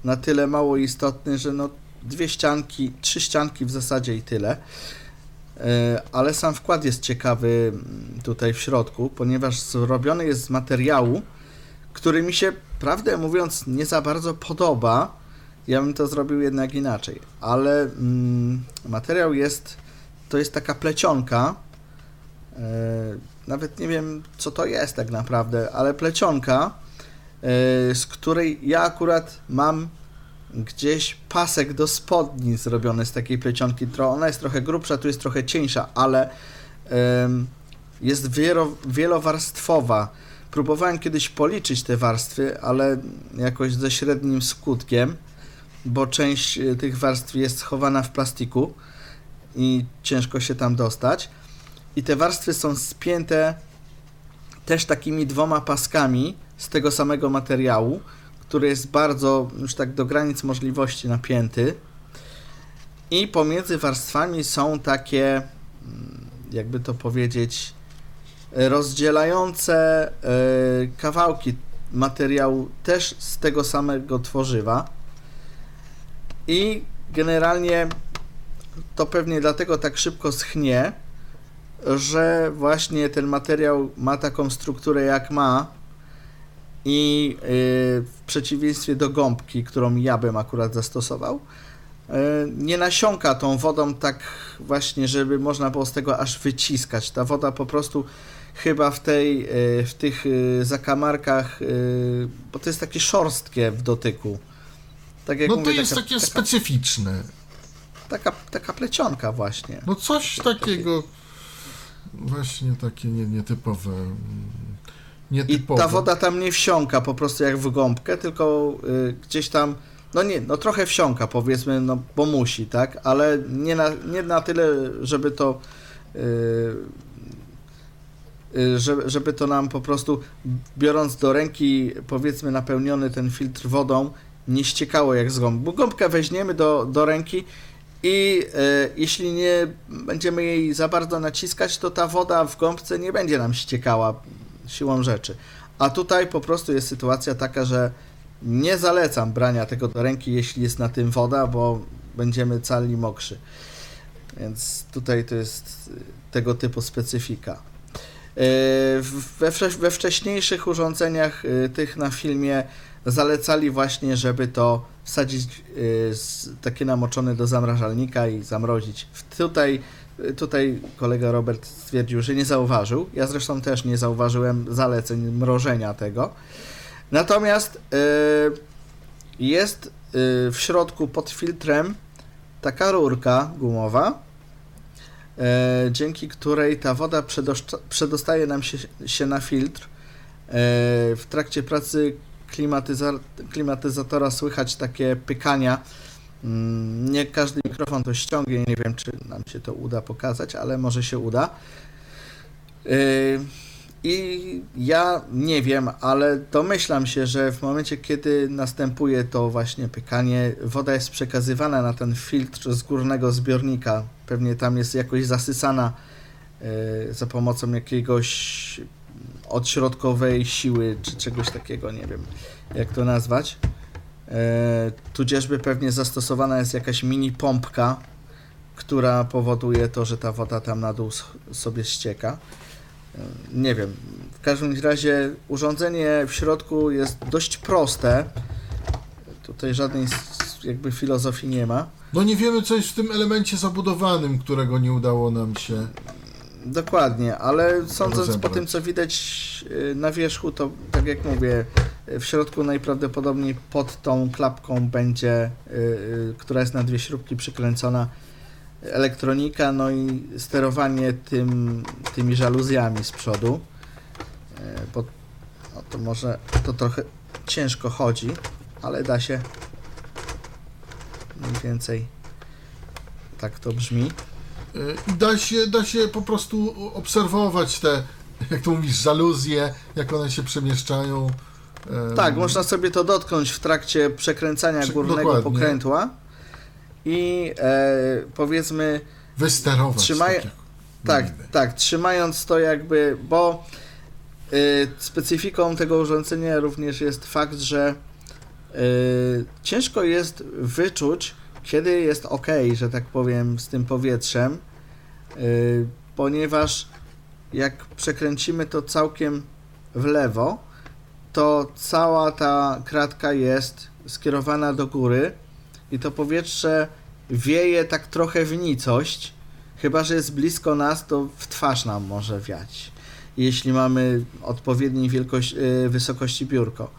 na tyle mało istotny, że no dwie ścianki, trzy ścianki w zasadzie i tyle. E, Ale sam wkład jest ciekawy mm, tutaj w środku, ponieważ zrobiony jest z materiału, który mi się, prawdę mówiąc, nie za bardzo podoba. Ja bym to zrobił jednak inaczej, ale mm, materiał jest, to jest taka plecionka. E, nawet nie wiem, co to jest tak naprawdę, ale plecionka, e, z której ja akurat mam gdzieś pasek do spodni zrobiony z takiej plecionki. Ona jest trochę grubsza, tu jest trochę cieńsza, ale em, jest wielo, wielowarstwowa. Próbowałem kiedyś policzyć te warstwy, ale jakoś ze średnim skutkiem, bo część e, tych warstw jest schowana w plastiku i ciężko się tam dostać. I te warstwy są spięte też takimi dwoma paskami z tego samego materiału, który jest bardzo już tak do granic możliwości napięty. I pomiędzy warstwami są takie, mm, jakby to powiedzieć, rozdzielające e, kawałki materiału też z tego samego tworzywa. I generalnie to pewnie dlatego tak szybko schnie, że właśnie ten materiał ma taką strukturę jak ma i yy, w przeciwieństwie do gąbki, którą ja bym akurat zastosował, yy, nie nasiąka tą wodą tak właśnie, żeby można było z tego aż wyciskać. Ta woda po prostu chyba w tej, yy, w tych zakamarkach, bo to jest takie szorstkie w dotyku. Tak jak No to mówię, jest taka, takie taka, specyficzne. taka, taka plecionka właśnie. No coś takiego właśnie takie nie, nietypowe. mm, I Nietypowe. ta woda tam nie wsiąka po prostu jak w gąbkę, tylko y, gdzieś tam, no nie, no trochę wsiąka powiedzmy, no bo musi, tak, ale nie na, nie na tyle, żeby to y, y, żeby, żeby to nam po prostu biorąc do ręki powiedzmy napełniony ten filtr wodą nie ściekało jak z gąbki, bo gąbkę weźmiemy do, do ręki i e, jeśli nie będziemy jej za bardzo naciskać, to ta woda w gąbce nie będzie nam ściekała siłą rzeczy. A tutaj po prostu jest sytuacja taka, że nie zalecam brania tego do ręki, jeśli jest na tym woda, bo będziemy cali mokrzy. Więc tutaj to jest tego typu specyfika. E, We, we wcześniejszych urządzeniach y, tych na filmie zalecali właśnie, żeby to wsadzić y, takie namoczone do zamrażalnika i zamrozić. Tutaj, y, tutaj kolega Robert stwierdził, że nie zauważył. Ja zresztą też nie zauważyłem zaleceń mrożenia tego. Natomiast y, jest w środku pod filtrem taka rurka gumowa, dzięki której ta woda przedostaje nam się, się na filtr. W trakcie pracy klimatyza- klimatyzatora słychać takie pykania. Mm, Nie każdy mikrofon to ściągnie, nie wiem czy nam się to uda pokazać, ale może się uda. E, I ja nie wiem, ale domyślam się, że w momencie, kiedy następuje to właśnie pykanie, woda jest przekazywana na ten filtr z górnego zbiornika. Pewnie tam jest jakoś zasysana e, za pomocą jakiegoś odśrodkowej siły, czy czegoś takiego, nie wiem jak to nazwać. E, tudzieżby pewnie zastosowana jest jakaś mini pompka, która powoduje to, że ta woda tam na dół sobie ścieka. Nie wiem. W każdym razie urządzenie w środku jest dość proste. Tutaj żadnej jakby filozofii nie ma. No nie wiemy, co jest w tym elemencie zabudowanym, którego nie udało nam się. Dokładnie, ale sądząc po tym, co widać y, na wierzchu, to tak jak mówię, y, w środku najprawdopodobniej pod tą klapką będzie, y, która jest na dwie śrubki przykręcona, elektronika, no i sterowanie tym, tymi żaluzjami z przodu. Bo no to może to trochę ciężko chodzi, ale da się mniej więcej tak to brzmi. I da się, da się po prostu obserwować te, jak to mówisz, żaluzje, jak one się przemieszczają. Em, Tak, można sobie to dotknąć w trakcie przekręcania Prze- górnego dokładnie. pokrętła i e, powiedzmy, Wysterować. Trzymaj- tak tak, tak, trzymając to jakby, bo y, specyfiką tego urządzenia również jest fakt, że y, ciężko jest wyczuć, kiedy jest ok, że tak powiem, z tym powietrzem, ponieważ jak przekręcimy to całkiem w lewo, to cała ta kratka jest skierowana do góry i to powietrze wieje tak trochę w nicość, chyba że jest blisko nas, to w twarz nam może wiać, jeśli mamy odpowiedniej wielkości, wysokości biurko.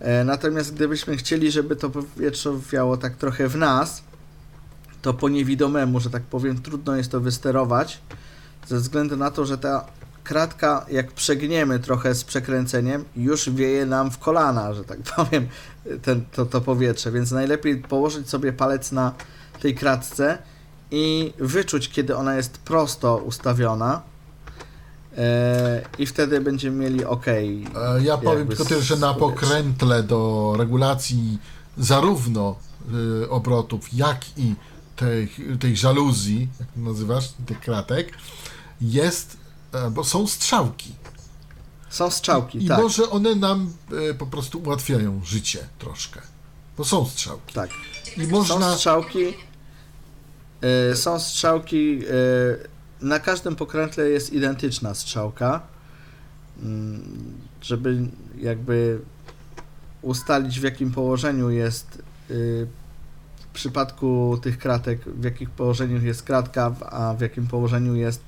E, Natomiast gdybyśmy chcieli, żeby to powietrze wiało tak trochę w nas, to po niewidomemu, że tak powiem, trudno jest to wysterować, ze względu na to, że ta kratka, jak przegniemy trochę z przekręceniem, już wieje nam w kolana, że tak powiem, ten, to, to powietrze, więc najlepiej położyć sobie palec na tej kratce i wyczuć, kiedy ona jest prosto ustawiona e, i wtedy będziemy mieli OK. E, Ja powiem tylko tyle, że na pokrętle do regulacji zarówno y, obrotów, jak i tej, tej żaluzji, jak to nazywasz, tych kratek, jest, e, bo są strzałki. Są strzałki, I tak, może one nam e, po prostu ułatwiają życie troszkę. Bo są strzałki. tak. I Są można. strzałki. y, są strzałki. y, na każdym pokrętle jest identyczna strzałka. Mm, żeby jakby ustalić w jakim położeniu jest y, w przypadku tych kratek, w jakim położeniu jest kratka, a w jakim położeniu jest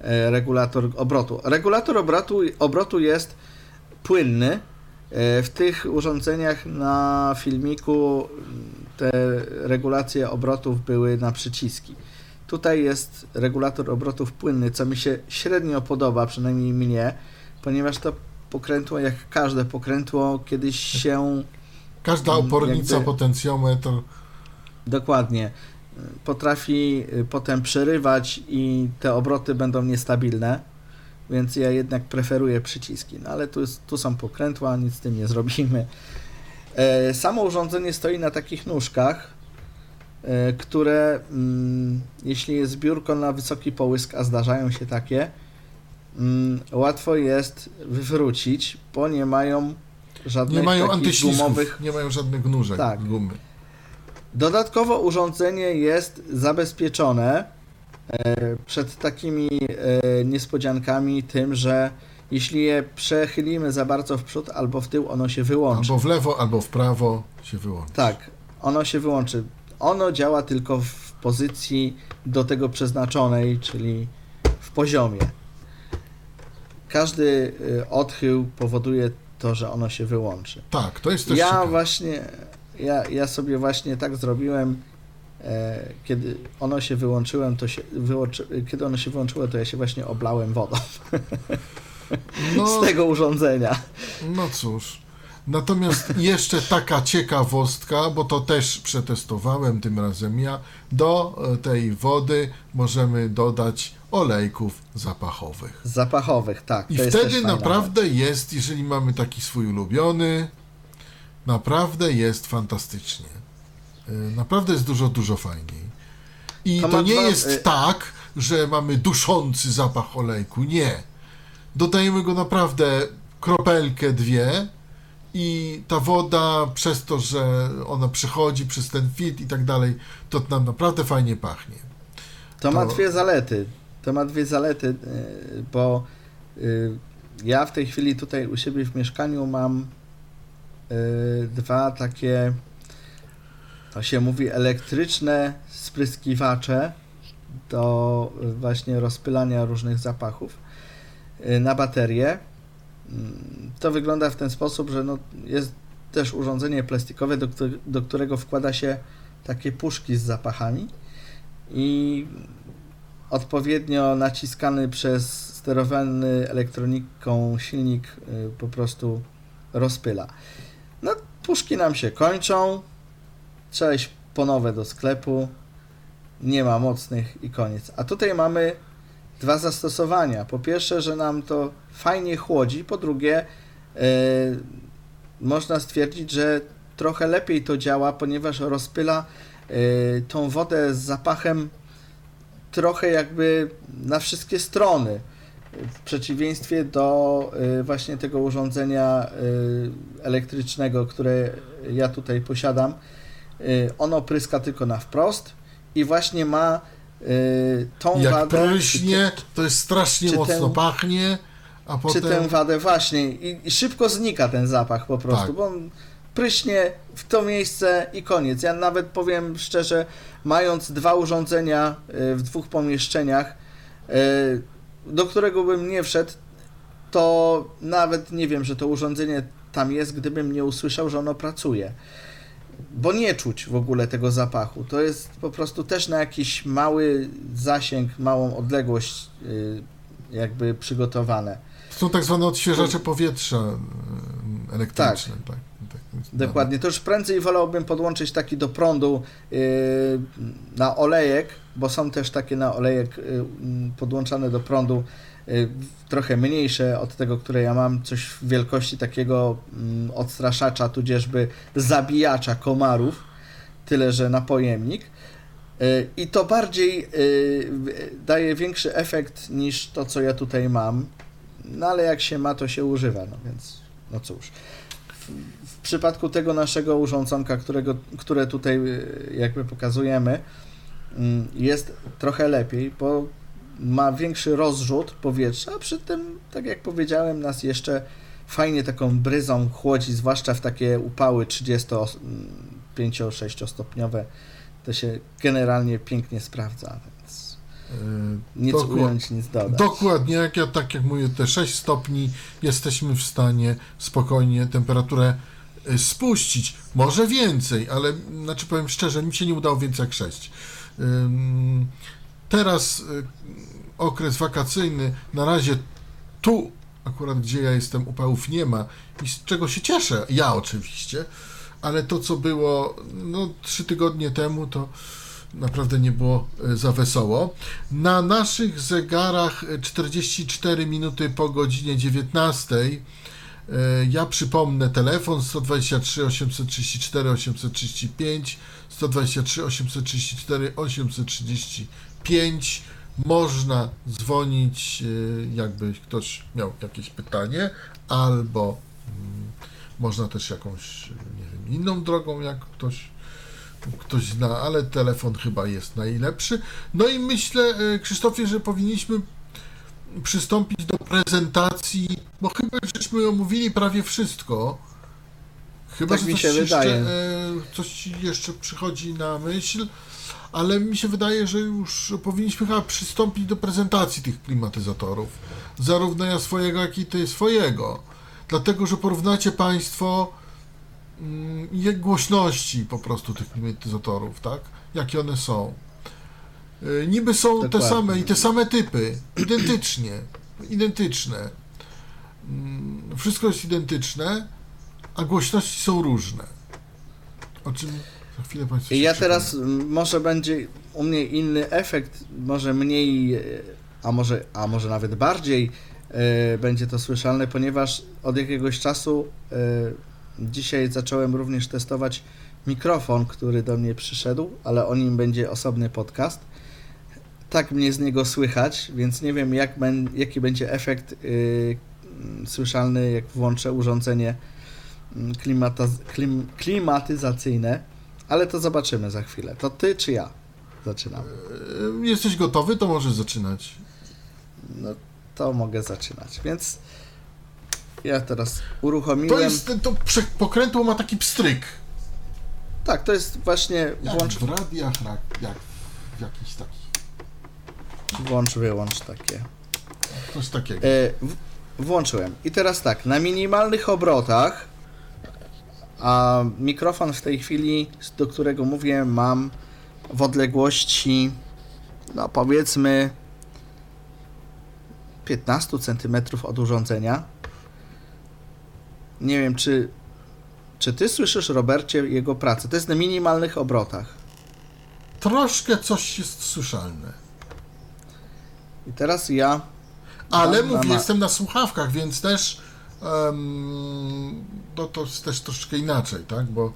e, regulator obrotu. Regulator obrotu, obrotu jest płynny. E, W tych urządzeniach na filmiku te regulacje obrotów były na przyciski. Tutaj jest regulator obrotów płynny, co mi się średnio podoba, przynajmniej mnie, ponieważ to pokrętło, jak każde pokrętło, kiedyś się Każda opornica, jakby- potencjometr. Dokładnie y, potrafi y, potem przerywać i te obroty będą niestabilne, więc ja jednak preferuję przyciski. No ale tu, jest, tu są pokrętła, nic z tym nie zrobimy. E, Samo urządzenie stoi na takich nóżkach, e, które mm, jeśli jest biurko na wysoki połysk, a zdarzają się takie, mm, łatwo jest wywrócić, bo nie mają żadnych Nie mają takich gumowych nie mają żadnych nóżek, Tak. gumy. Dodatkowo urządzenie jest zabezpieczone e, przed takimi e, niespodziankami tym, że jeśli je przechylimy za bardzo w przód albo w tył, ono się wyłączy. Albo w lewo, albo w prawo się wyłączy. Tak, ono się wyłączy. Ono działa tylko w pozycji do tego przeznaczonej, czyli w poziomie. Każdy e, odchył powoduje to, że ono się wyłączy. Tak, to jest też Ja ciekawe. właśnie, ja, ja sobie właśnie tak zrobiłem, e, kiedy ono się wyłączyłem, to się wyłączy, kiedy ono się wyłączyło, to ja się właśnie oblałem wodą No, z tego urządzenia. no cóż. Natomiast jeszcze taka ciekawostka, bo to też przetestowałem tym razem ja, do e, tej wody możemy dodać olejków zapachowych. Zapachowych, tak. I jest wtedy naprawdę jest, jeżeli mamy taki swój ulubiony, naprawdę jest fantastycznie. Y, Naprawdę jest dużo, dużo fajniej. I To to, ma nie dwa- jest y- tak, że mamy duszący zapach olejku. Nie. Dodajemy go naprawdę kropelkę, dwie i ta woda przez to, że ona przechodzi przez ten filtr i tak dalej, to nam naprawdę fajnie pachnie. To ma to- dwie zalety. To ma dwie zalety, e, bo ja w tej chwili tutaj u siebie w mieszkaniu mam dwa takie, to się mówi, elektryczne spryskiwacze do właśnie rozpylania różnych zapachów y, na baterię. Mm, To wygląda w ten sposób, że no jest też urządzenie plastikowe, do, do którego wkłada się takie puszki z zapachami i odpowiednio naciskany przez sterowany elektroniką silnik y, po prostu rozpyla. No, puszki nam się kończą, trzeba iść po nowe do sklepu, nie ma mocnych i koniec. A tutaj mamy dwa zastosowania. Po pierwsze, że nam to fajnie chłodzi, po drugie, y, można stwierdzić, że trochę lepiej to działa, ponieważ rozpyla y, tą wodę z zapachem trochę jakby na wszystkie strony. W przeciwieństwie do y, właśnie tego urządzenia y, elektrycznego, które ja tutaj posiadam, y, ono pryska tylko na wprost i właśnie ma tą Jak wadę. pryśnie, to jest strasznie czy mocno ten- pachnie, a czy potem... tę wadę właśnie i, i szybko znika ten zapach po prostu, Tak. bo on pryśnie w to miejsce i koniec. Ja nawet powiem szczerze, mając dwa urządzenia w dwóch pomieszczeniach, do którego bym nie wszedł, to nawet nie wiem, że to urządzenie tam jest, gdybym nie usłyszał, że ono pracuje. Bo nie czuć w ogóle tego zapachu. To jest po prostu też na jakiś mały zasięg, małą odległość y, jakby przygotowane. Są tak zwane odświeżacze powietrza e, elektryczne. Tak. Tak. Dokładnie. To już prędzej wolałbym podłączyć taki do prądu yy, na olejek, bo są też takie na olejek yy, podłączane do prądu yy, trochę mniejsze od tego, które ja mam, coś w wielkości takiego mm, odstraszacza, tudzieżby zabijacza komarów, tyle że na pojemnik. Yy, I to bardziej yy, daje większy efekt niż to, co ja tutaj mam. No ale jak się ma, to się używa, no więc no cóż. W przypadku tego naszego urządzonka, którego, które tutaj y, jakby pokazujemy, mm, jest trochę lepiej, bo ma większy rozrzut powietrza, a przy tym, tak jak powiedziałem, nas jeszcze fajnie taką bryzą chłodzi, zwłaszcza w takie upały 35-6 stopniowe. To się generalnie pięknie sprawdza, nic dokład- ująć, nic dodać. Dokładnie, jak ja tak jak mówię, te 6 stopni jesteśmy w stanie spokojnie temperaturę e, spuścić. Może więcej, ale znaczy powiem szczerze, mi się nie udało więcej jak 6. Ym, Teraz y, okres wakacyjny, na razie tu, akurat gdzie ja jestem, upałów nie ma i z czego się cieszę, ja oczywiście, ale to co było no, 3 tygodnie temu, to naprawdę nie było e, za wesoło. Na naszych zegarach e, 44 minuty po godzinie 19. E, Ja przypomnę telefon 123 834 835 123 834 835 można dzwonić, e, jakby ktoś miał jakieś pytanie, albo mm, można też jakąś, nie wiem, inną drogą, jak ktoś ktoś zna, ale telefon chyba jest najlepszy. No i myślę, e, Krzysztofie, że powinniśmy przystąpić do prezentacji, bo chyba żeśmy omówili prawie wszystko. Chyba, Tak że coś jeszcze, wydaje. e, coś jeszcze przychodzi na myśl, ale mi się wydaje, że już powinniśmy chyba przystąpić do prezentacji tych klimatyzatorów. Zarówno ja swojego, jak i ty swojego. Dlatego, że porównacie Państwo głośności po prostu tych klimatyzatorów, tak? Jakie one są. Y, Niby są te Dokładnie. same i te same typy, identycznie, identyczne. Mm, Wszystko jest identyczne, a głośności są różne. O czym za chwilę Państwu ja przekonam. teraz może będzie u mnie inny efekt, może mniej, e, a może, a może nawet bardziej e, będzie to słyszalne, ponieważ od jakiegoś czasu e, dzisiaj zacząłem również testować mikrofon, który do mnie przyszedł, ale o nim będzie osobny podcast. Tak mnie z niego słychać, więc nie wiem jak ben, jaki będzie efekt y, mm, słyszalny, jak włączę urządzenie mm, klim, klimatyzacyjne. Ale to zobaczymy za chwilę. To ty czy ja? Zaczynam. Jesteś gotowy, to możesz zaczynać. No, to mogę zaczynać. Więc ja teraz uruchomiłem. To jest, to pokrętło ma taki pstryk. Tak, to jest właśnie Jak włącz, w radiach, jak w jakiś taki, włącz, wyłącz takie. coś takiego. E, w, włączyłem. I teraz tak, na minimalnych obrotach, a mikrofon w tej chwili, do którego mówię, mam w odległości, no powiedzmy 15 cm od urządzenia. Nie wiem, czy, czy ty słyszysz, Robercie, jego pracę. To jest na minimalnych obrotach. Troszkę coś jest słyszalne. I teraz ja Ale mówię, mam- jestem na słuchawkach, więc też em, no to jest też troszkę inaczej, tak? Bo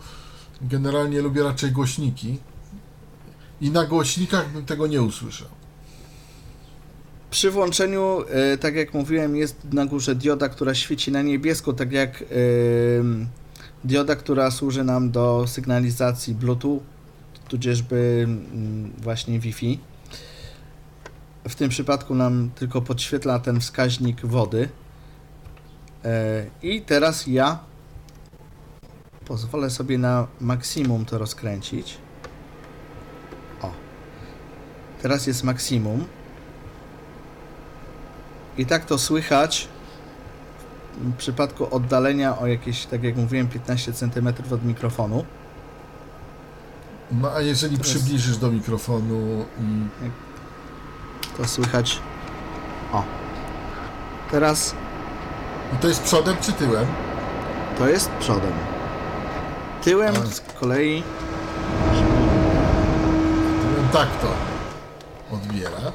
generalnie lubię raczej głośniki. I na głośnikach bym tego nie usłyszał. Przy włączeniu, e, tak jak mówiłem, jest na górze dioda, która świeci na niebiesko, tak jak em, dioda, która służy nam do sygnalizacji Bluetooth, tudzieżby mm, właśnie Wi-Fi. W tym przypadku nam tylko podświetla ten wskaźnik wody. E, I teraz ja pozwolę sobie na maksimum to rozkręcić. O. Teraz jest maksimum. I tak to słychać w przypadku oddalenia o jakieś, tak jak mówiłem, 15 cm od mikrofonu. No a jeżeli To jest- przybliżysz do mikrofonu To słychać. O. Teraz i to jest przodem czy tyłem? to jest przodem. Tyłem A. z kolei Tyłem tak to odbiera.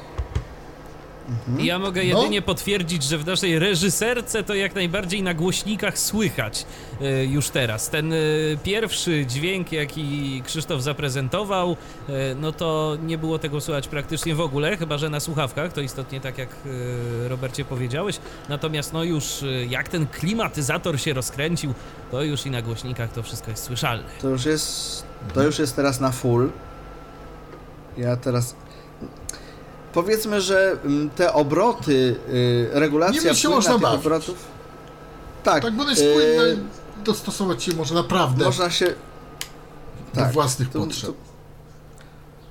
Ja mogę No. jedynie potwierdzić, że w naszej reżyserce to jak najbardziej na głośnikach słychać e, już teraz. Ten e, pierwszy dźwięk, jaki Krzysztof zaprezentował, e, no to nie było tego słychać praktycznie w ogóle, chyba że na słuchawkach, to istotnie tak jak Robercie powiedziałeś. Natomiast no już jak ten klimatyzator się rozkręcił, to już i na głośnikach to wszystko jest słyszalne. to już jest to już jest teraz na full. Ja teraz powiedzmy, że mm, te obroty, y, regulacja Nimi się płynna można bawić. obrotów. Tak, Tak, bo one jest y, płynne, dostosować się może naprawdę można się do tak, własnych tu- potrzeb. tu-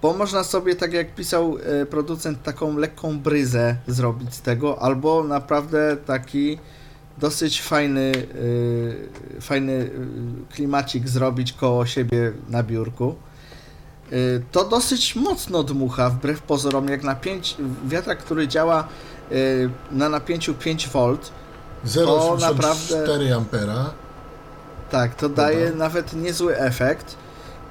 Bo można sobie, tak jak pisał e, producent, taką lekką bryzę zrobić z tego, albo naprawdę taki dosyć fajny, e, fajny e, klimacik zrobić koło siebie na biurku. E, To dosyć mocno dmucha, wbrew pozorom, jak na 5, wiatrak, który działa e, na napięciu 5 V, 0,84 naprawdę- ampera. Tak, to daje Dobra. nawet niezły efekt.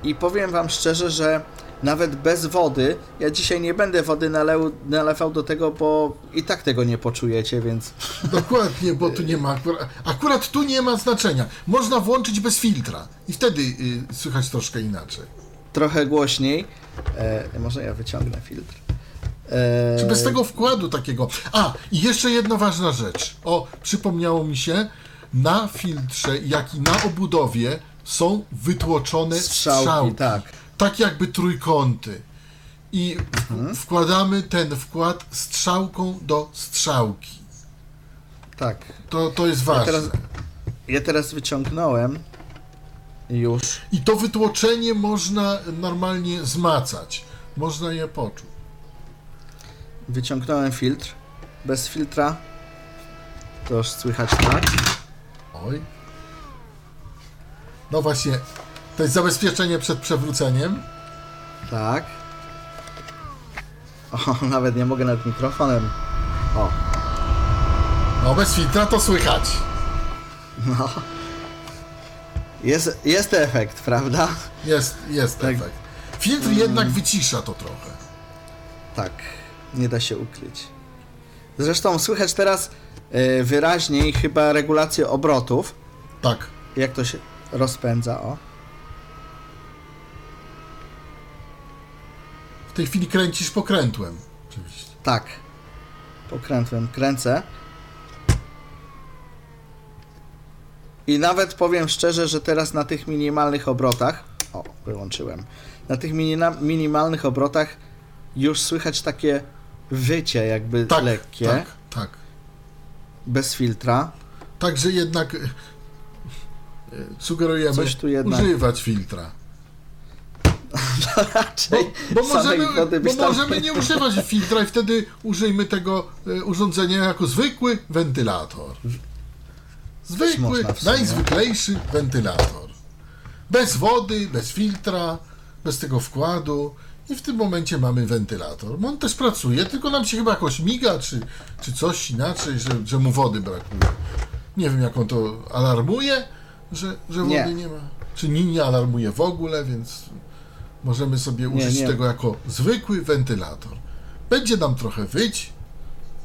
I powiem Wam szczerze, że nawet bez wody, ja dzisiaj nie będę wody naleł, nalewał do tego, bo i tak tego nie poczujecie, więc Dokładnie, bo tu nie ma akurat, akurat tu nie ma znaczenia. Można włączyć bez filtra i wtedy y, słychać troszkę inaczej. Trochę głośniej. E, może ja wyciągnę filtr. E, Czy bez tego wkładu takiego. A, i jeszcze jedna ważna rzecz. O, przypomniało mi się, na filtrze, jak i na obudowie są wytłoczone Strzałki, strzałki. tak. Tak jakby trójkąty. I Mhm. wkładamy ten wkład strzałką do strzałki. Tak. To, to jest Ja ważne. teraz, ja teraz wyciągnąłem już. I to wytłoczenie można normalnie zmacać. Można je poczuć. Wyciągnąłem filtr. Bez filtra to już słychać tak. Oj. No właśnie, to jest zabezpieczenie przed przewróceniem. Tak. O, nawet nie mogę nad mikrofonem. O, No bez filtra to słychać. no. Jest, jest efekt, prawda? Jest, jest Tak. efekt. Filtr jednak wycisza to trochę. Tak, nie da się ukryć. Zresztą słychać teraz e, wyraźniej chyba regulację obrotów, Tak. jak to się rozpędza, o. W tej chwili kręcisz pokrętłem. Oczywiście. Tak. Pokrętłem, kręcę. I nawet powiem szczerze, że teraz na tych minimalnych obrotach, o, wyłączyłem, na tych minimalnych obrotach już słychać takie wycie jakby Tak, lekkie. tak, tak. bez filtra. Także jednak e, sugerujemy jednak- używać filtra. Raczej Bo, bo możemy, bo możemy nie używać filtra i wtedy użyjmy tego e, urządzenia jako zwykły wentylator. Zwykły, najzwyklejszy wentylator. Bez wody, bez filtra, bez tego wkładu. I w tym momencie mamy wentylator. On też pracuje, tylko nam się chyba jakoś miga, czy, czy coś inaczej, że, że mu wody brakuje. Nie wiem, jak on to alarmuje, że, że wody Nie. nie ma. Czy nie, nie alarmuje w ogóle, więc możemy sobie Nie, użyć nie. tego jako zwykły wentylator. Będzie nam trochę wyć,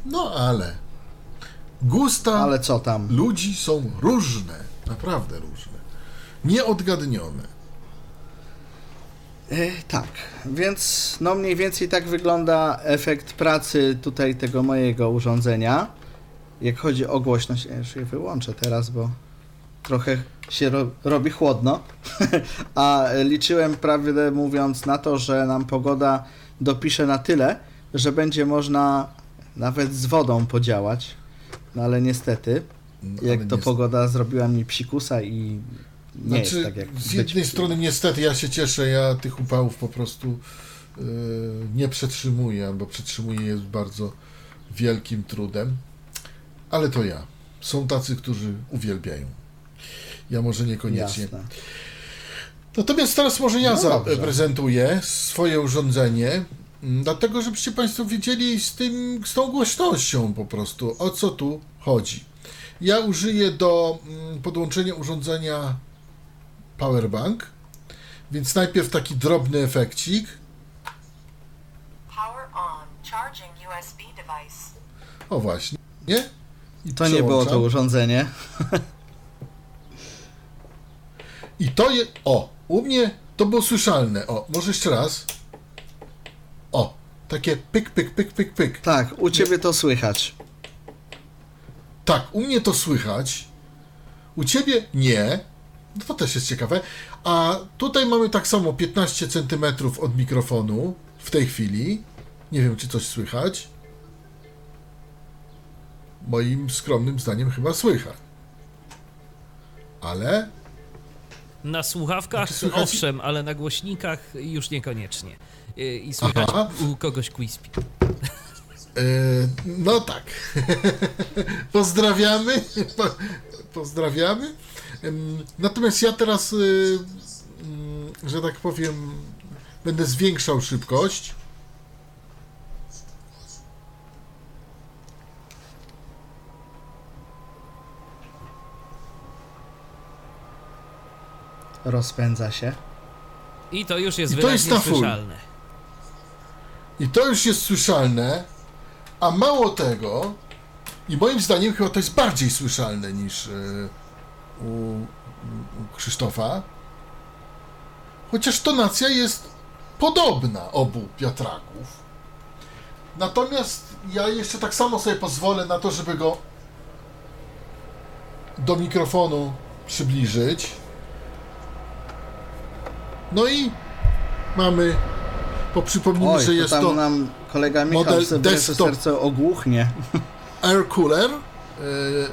no ale gusta Ale co tam? ludzi są różne, naprawdę różne. Nieodgadnione. E, tak, więc no mniej więcej tak wygląda efekt pracy tutaj tego mojego urządzenia. Jak chodzi o głośność, ja już je wyłączę teraz, bo trochę się ro robi chłodno. A liczyłem, prawdę mówiąc, na to, że nam pogoda dopisze na tyle, że będzie można nawet z wodą podziałać. No ale niestety, No, jak ale to nie- pogoda zrobiła mi psikusa i nie Znaczy, jest tak jak z być jednej w- strony niestety ja się cieszę, ja tych upałów po prostu yy, nie przetrzymuję, albo przetrzymuję je z bardzo wielkim trudem, ale to ja. Są tacy, którzy uwielbiają. Ja może niekoniecznie. Jasne. Natomiast teraz może ja No zaprezentuję swoje urządzenie, dlatego żebyście Państwo wiedzieli z, tym, z tą głośnością po prostu, o co tu chodzi. Ja użyję do mm, podłączenia urządzenia powerbank, więc najpierw taki drobny efekcik. Power on. Charging USB device. O właśnie. Nie? I To nie było to urządzenie. I to je. O, u mnie to było słyszalne. O, może jeszcze raz. Takie pyk, pyk, pyk, pyk, pyk. Tak, u ciebie to słychać. Tak, u mnie to słychać. U ciebie nie. No to też jest ciekawe. A tutaj mamy tak samo 15 cm od mikrofonu w tej chwili. Nie wiem, czy coś słychać. Moim skromnym zdaniem chyba słychać. Ale Na słuchawkach Czy słychać? owszem, ale na głośnikach już niekoniecznie. Y, I słychać Aha. u kogoś quispy. E, no tak. Pozdrawiamy. Po, pozdrawiamy. Natomiast ja teraz, y, mm, że tak powiem, będę zwiększał szybkość. Rozpędza się. I to już jest I to jest na full. słyszalne. I to już jest słyszalne. A mało tego, i moim zdaniem chyba to jest bardziej słyszalne niż y, u, u Krzysztofa. Chociaż tonacja jest podobna obu wiatraków. Natomiast ja jeszcze tak samo sobie pozwolę na to, żeby go do mikrofonu przybliżyć. No i mamy, bo przypomnijmy, Oj, że jest to nam kolega Michał model desktop. serce ogłuchnie. Air Cooler, e,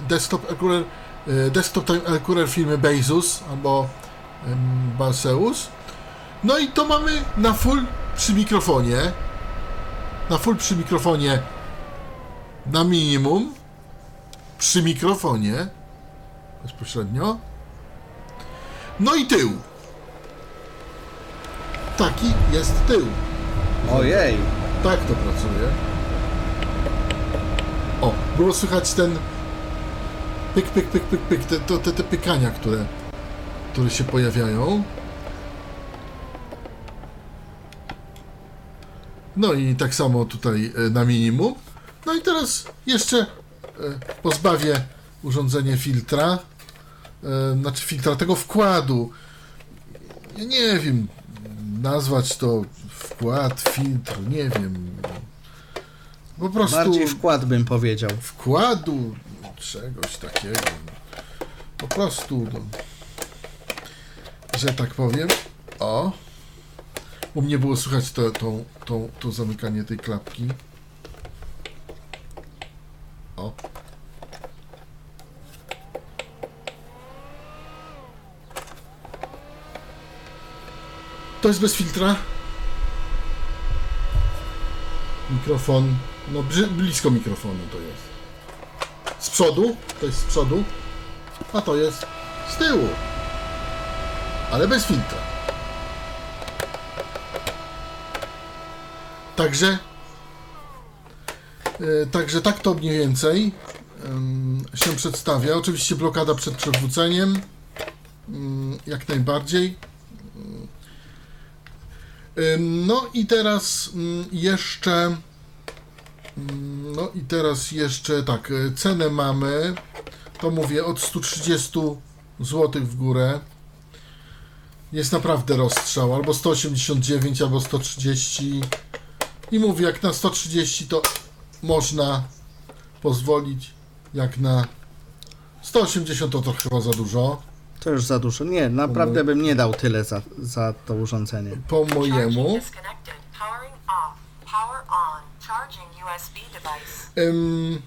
desktop Air Cooler, e, desktop time Air Cooler firmy Bezos albo Balseus. No i to mamy na full przy mikrofonie. Na full przy mikrofonie na minimum. Przy mikrofonie bezpośrednio. No i tył. Taki jest tył. Ojej, Tak to pracuje. O, było słychać ten pyk, pyk, pyk, pyk, pyk, te, te, te pykania, które, które się pojawiają. No i tak samo tutaj e, na minimum. No i teraz jeszcze e, pozbawię urządzenie filtra, e, znaczy filtra tego wkładu. Ja nie wiem, nazwać to wkład, filtr, nie wiem. Po prostu bardziej wkład bym powiedział. wkładu czegoś takiego. Po prostu, no, że tak powiem. O. U mnie było słychać to, to, to, to zamykanie tej klapki. O. To jest bez filtra. Mikrofon, no blisko mikrofonu to jest. Z przodu, to jest z przodu, a to jest z tyłu. Ale bez filtra. Także e, Także tak to mniej więcej em, się przedstawia. Oczywiście blokada przed przewróceniem, mm, jak najbardziej. No i teraz mm, jeszcze. mm, No i teraz jeszcze tak, e, cenę mamy. To mówię od 130 zł w górę. Jest naprawdę rozstrzał, albo 189, albo 130. I mówię, jak na 130 to można pozwolić, jak na 180 to, to chyba za dużo. To już za dużo. Nie, naprawdę bym nie dał tyle za, za to urządzenie. Po mojemu. Ym,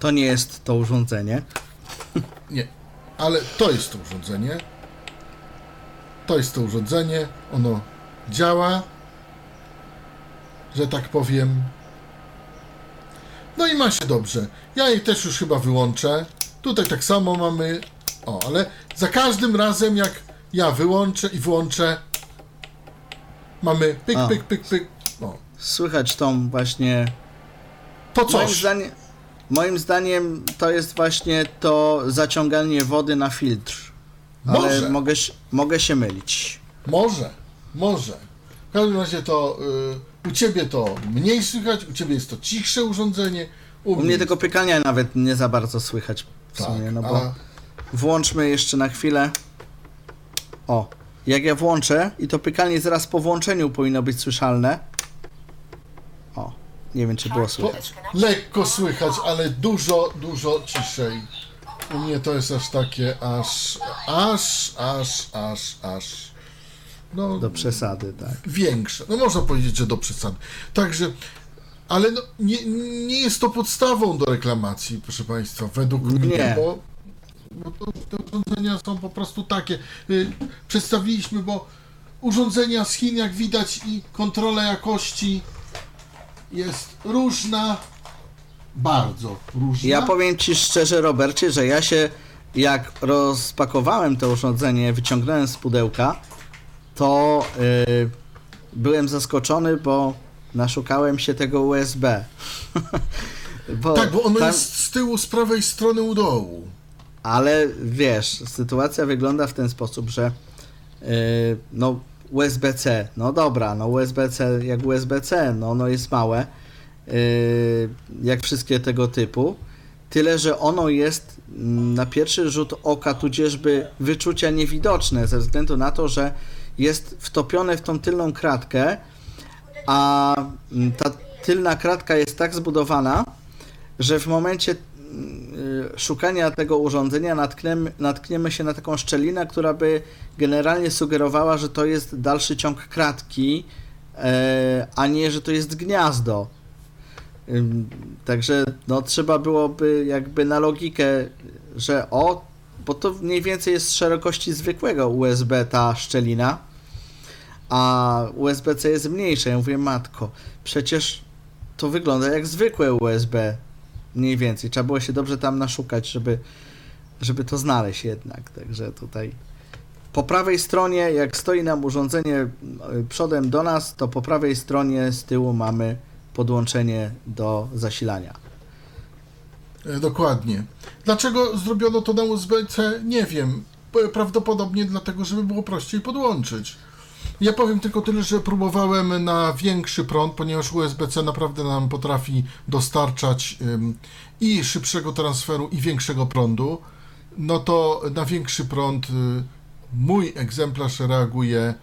To nie jest to urządzenie. Nie, ale to jest to urządzenie. To jest to urządzenie. Ono działa, że tak powiem. No i ma się dobrze. Ja jej też już chyba wyłączę. Tutaj tak samo mamy. O, ale za każdym razem jak ja wyłączę i włączę, mamy pyk, pyk, pyk, pyk. O, Słychać tą właśnie to Moim, coś. zdaniem, moim zdaniem to jest właśnie to zaciąganie wody na filtr. Ale Może. mogę, się- mogę się mylić. Może, może. W każdym razie to y, u ciebie to mniej słychać, u ciebie jest to cichsze urządzenie. U mnie tego pykania nawet nie za bardzo słychać w tak, sumie, no bo a, włączmy jeszcze na chwilę. O, jak ja włączę i to pykanie zaraz po włączeniu powinno być słyszalne. O, nie wiem czy było to słychać. lekko słychać, ale dużo, dużo ciszej. U mnie to jest aż takie, aż, aż, aż, aż, aż. No, Do przesady, tak. większe. No można powiedzieć, że do przesady. Także, ale no, nie, nie jest to podstawą do reklamacji, proszę Państwa, według mnie, Nie. bo, bo to, te urządzenia są po prostu takie. Y, Przedstawiliśmy, bo urządzenia z Chin, jak widać, i kontrola jakości jest różna, bardzo różna. Ja powiem Ci szczerze, Robercie, że ja się, jak rozpakowałem to urządzenie, wyciągnąłem z pudełka, to yy, byłem zaskoczony, bo naszukałem się tego USB. bo tak, bo ono tam- jest z tyłu, z prawej strony u dołu. Ale wiesz, sytuacja wygląda w ten sposób, że yy, no USB-C, no dobra, no USB-C jak USB-C, no ono jest małe, yy, jak wszystkie tego typu, tyle, że ono jest mm, na pierwszy rzut oka, tudzieżby wyczucia niewidoczne, ze względu na to, że jest wtopione w tą tylną kratkę, a mm, ta tylna kratka jest tak zbudowana, że w momencie szukania tego urządzenia natkniemy, natkniemy się na taką szczelinę, która by generalnie sugerowała, że to jest dalszy ciąg kratki, e, a nie, że to jest gniazdo. Także no, trzeba byłoby jakby na logikę, że o, bo to mniej więcej jest szerokości zwykłego USB ta szczelina, a USB-C jest mniejsze. Ja mówię, matko, przecież to wygląda jak zwykłe USB, mniej więcej. Trzeba było się dobrze tam naszukać, żeby, żeby to znaleźć jednak. Także tutaj po prawej stronie, jak stoi nam urządzenie y, przodem do nas, to po prawej stronie z tyłu mamy podłączenie do zasilania. E, Dokładnie. Dlaczego zrobiono to na USB-C? Nie wiem. Prawdopodobnie dlatego, żeby było prościej podłączyć. Ja powiem tylko tyle, że próbowałem na większy prąd, ponieważ USB-C naprawdę nam potrafi dostarczać i szybszego transferu, i większego prądu. No to na większy prąd y, mój egzemplarz reaguje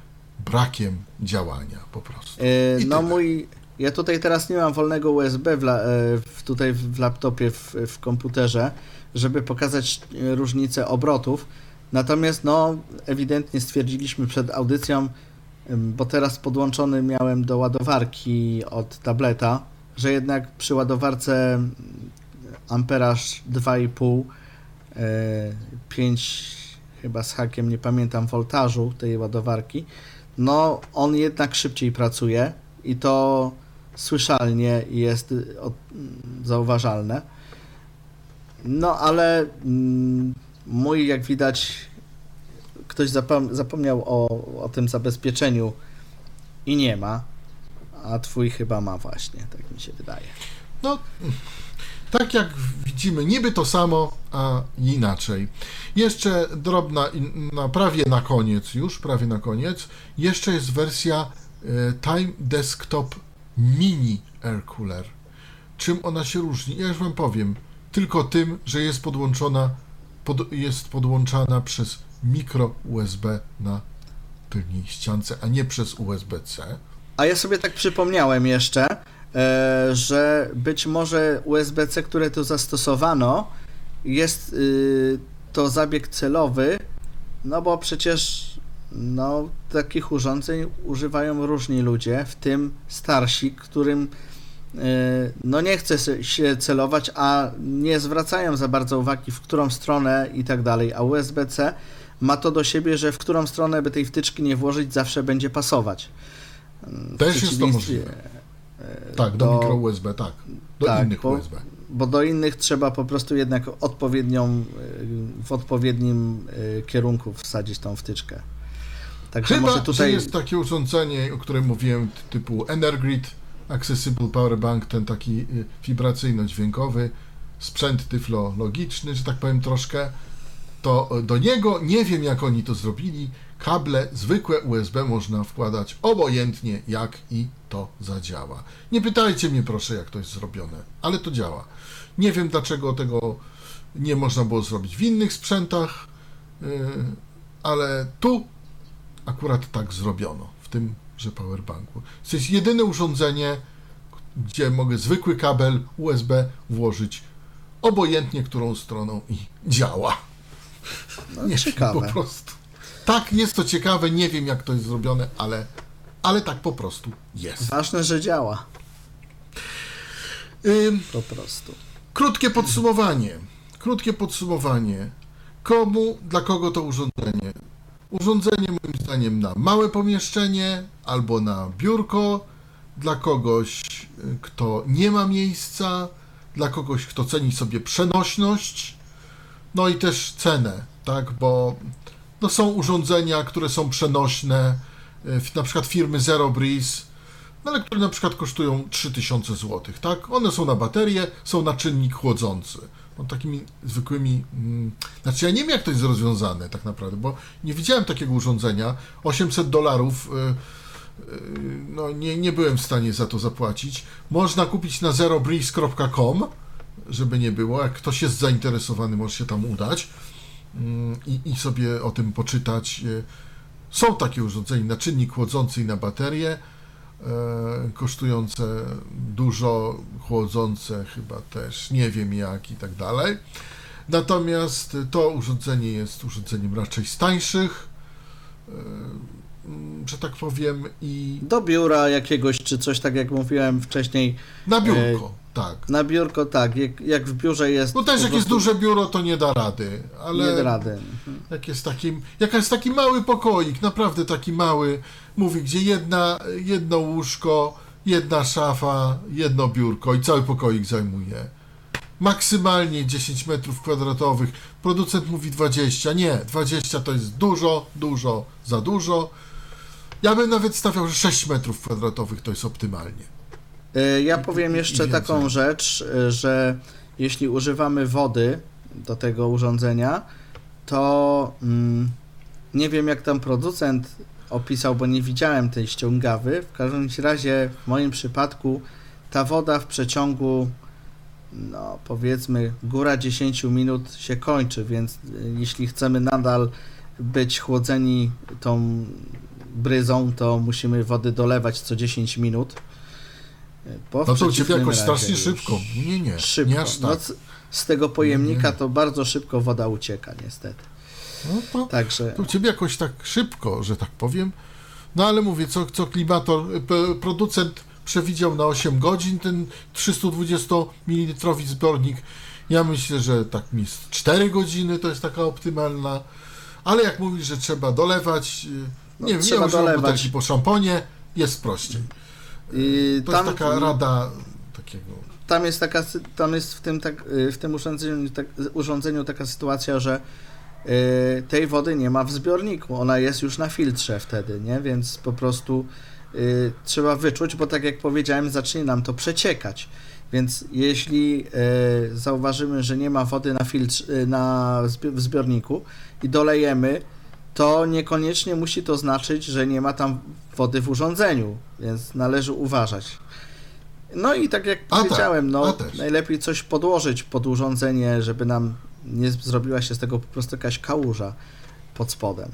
brakiem działania po prostu. I no mój, ja tutaj teraz nie mam wolnego USB w, la, e, w, tutaj w laptopie, w, w komputerze, żeby pokazać e, różnicę obrotów. Natomiast no ewidentnie stwierdziliśmy przed audycją, bo teraz podłączony miałem do ładowarki od tableta, że jednak przy ładowarce amperaż 2,5 e, 5 chyba z hakiem, nie pamiętam, voltażu tej ładowarki, no on jednak szybciej pracuje i to słyszalnie jest y, zauważalne. No ale mój, jak widać, ktoś zapom- zapomniał o, o tym zabezpieczeniu i nie ma, a twój chyba ma właśnie, tak mi się wydaje. No, tak jak widzimy, niby to samo, a inaczej. Jeszcze drobna, na prawie na koniec już, prawie na koniec, jeszcze jest wersja e, Time Desktop Mini Air Cooler. Czym ona się różni? Ja już wam powiem. Tylko tym, że jest podłączona, pod, jest podłączana przez mikro USB na tylnej ściance, a nie przez USB-C. A ja sobie tak przypomniałem jeszcze, e, że być może USB-C, które tu zastosowano, jest y, to zabieg celowy, no bo przecież no, takich urządzeń używają różni ludzie, w tym starsi, którym y, no nie chce się celować, a nie zwracają za bardzo uwagi, w którą stronę i tak dalej, a USB-C ma to do siebie, że w którą stronę by tej wtyczki nie włożyć, zawsze będzie pasować. W Też jest to możliwe. Tak, do do- mikro USB, tak. Do tak, innych bo- USB. Bo do innych trzeba po prostu jednak odpowiednią, y, w odpowiednim y, kierunku wsadzić tą wtyczkę. Także Chyba, może że tutaj. jest takie urządzenie, o którym mówiłem, typu Energrid Accessible Power Bank, ten taki y, wibracyjno-dźwiękowy, sprzęt tyflologiczny, że tak powiem troszkę, to do niego, nie wiem jak oni to zrobili, kable zwykłe USB można wkładać obojętnie jak i to zadziała. Nie pytajcie mnie proszę jak to jest zrobione, ale to działa. Nie wiem dlaczego tego nie można było zrobić w innych sprzętach, y, ale tu akurat tak zrobiono w tymże powerbanku. To jest jedyne urządzenie, gdzie mogę zwykły kabel USB włożyć obojętnie którą stroną i działa. No, Nie ciekawe. po prostu. Tak, jest to ciekawe, nie wiem jak to jest zrobione, ale, ale tak po prostu jest. Ważne, że działa. Ym, Po prostu. Krótkie podsumowanie. Krótkie podsumowanie. Komu, dla kogo to urządzenie? Urządzenie moim zdaniem na małe pomieszczenie albo na biurko, dla kogoś, y, kto nie ma miejsca, dla kogoś, kto ceni sobie przenośność, no i też cenę, tak, bo no są urządzenia, które są przenośne, w- na przykład firmy Zero Breeze, no ale które na przykład kosztują 3000 zł, tak? One są na baterię, są na czynnik chłodzący. No, takimi zwykłymi. Mm, znaczy, ja nie wiem, jak to jest rozwiązane tak naprawdę, bo nie widziałem takiego urządzenia. 800 dolarów. y, y, No, nie, nie byłem w stanie za to zapłacić. Można kupić na zerobreeze.com, żeby nie było. Jak ktoś jest zainteresowany, może się tam udać mm, i, i sobie o tym poczytać. Y, Są takie urządzenia na czynnik chłodzący i na baterię e, kosztujące dużo, chłodzące chyba też, nie wiem jak i tak dalej. Natomiast to urządzenie jest urządzeniem raczej z tańszych, e, że tak powiem, i Do biura jakiegoś, czy coś tak jak mówiłem wcześniej. na biurko, tak. Na biurko tak, jak, jak w biurze jest. Bo też jak jest prostu duże biuro, to nie da rady, ale... Nie da rady. Jak jest taki, jak jest taki mały pokoik, naprawdę taki mały, mówi, gdzie jedna, jedno łóżko, jedna szafa, jedno biurko i cały pokoik zajmuje. Maksymalnie 10 metrów kwadratowych. Producent mówi 20. Nie, 20 to jest dużo, dużo, za dużo. Ja bym nawet stawiał, że 6 metrów kwadratowych to jest optymalnie. E, Ja powiem jeszcze taką rzecz, e, że jeśli używamy wody do tego urządzenia, to mm, nie wiem jak tam producent opisał, bo nie widziałem tej ściągawy. W każdym razie w moim przypadku ta woda w przeciągu no powiedzmy góra 10 minut się kończy, więc e, jeśli chcemy nadal być chłodzeni tą bryzą, to musimy wody dolewać co 10 minut. Bo w No to u Ciebie przeciwnym jakoś strasznie szybko. Nie, nie, Szybko. nie aż No, tak. c- z tego pojemnika Nie. to bardzo szybko woda ucieka, niestety. No to Także To u ciebie jakoś tak szybko, że tak powiem. No ale mówię, co, co klimator, producent przewidział na 8 godzin ten 320 ml zbiornik. Ja myślę, że tak mi z 4 godziny to jest taka optymalna. Ale jak mówisz, że trzeba dolewać, y, No, nie, nie trzeba używam dolewać. butelki po szamponie, jest prościej. I To tam, jest taka rada takiego. tam jest taka, tam jest w tym, tak, y, w tym urządzeniu, tak, urządzeniu taka sytuacja, że y, tej wody nie ma w zbiorniku, ona jest już na filtrze wtedy, nie? Więc po prostu y, trzeba wyczuć, bo tak jak powiedziałem, zacznie nam to przeciekać. Więc jeśli y, zauważymy, że nie ma wody na filtrze, y, na w zbiorniku i dolejemy, to niekoniecznie musi to znaczyć, że nie ma tam wody w urządzeniu, więc należy uważać. No i tak jak A tak, powiedziałem, no najlepiej coś podłożyć pod urządzenie, żeby nam nie zrobiła się z tego po prostu jakaś kałuża pod spodem.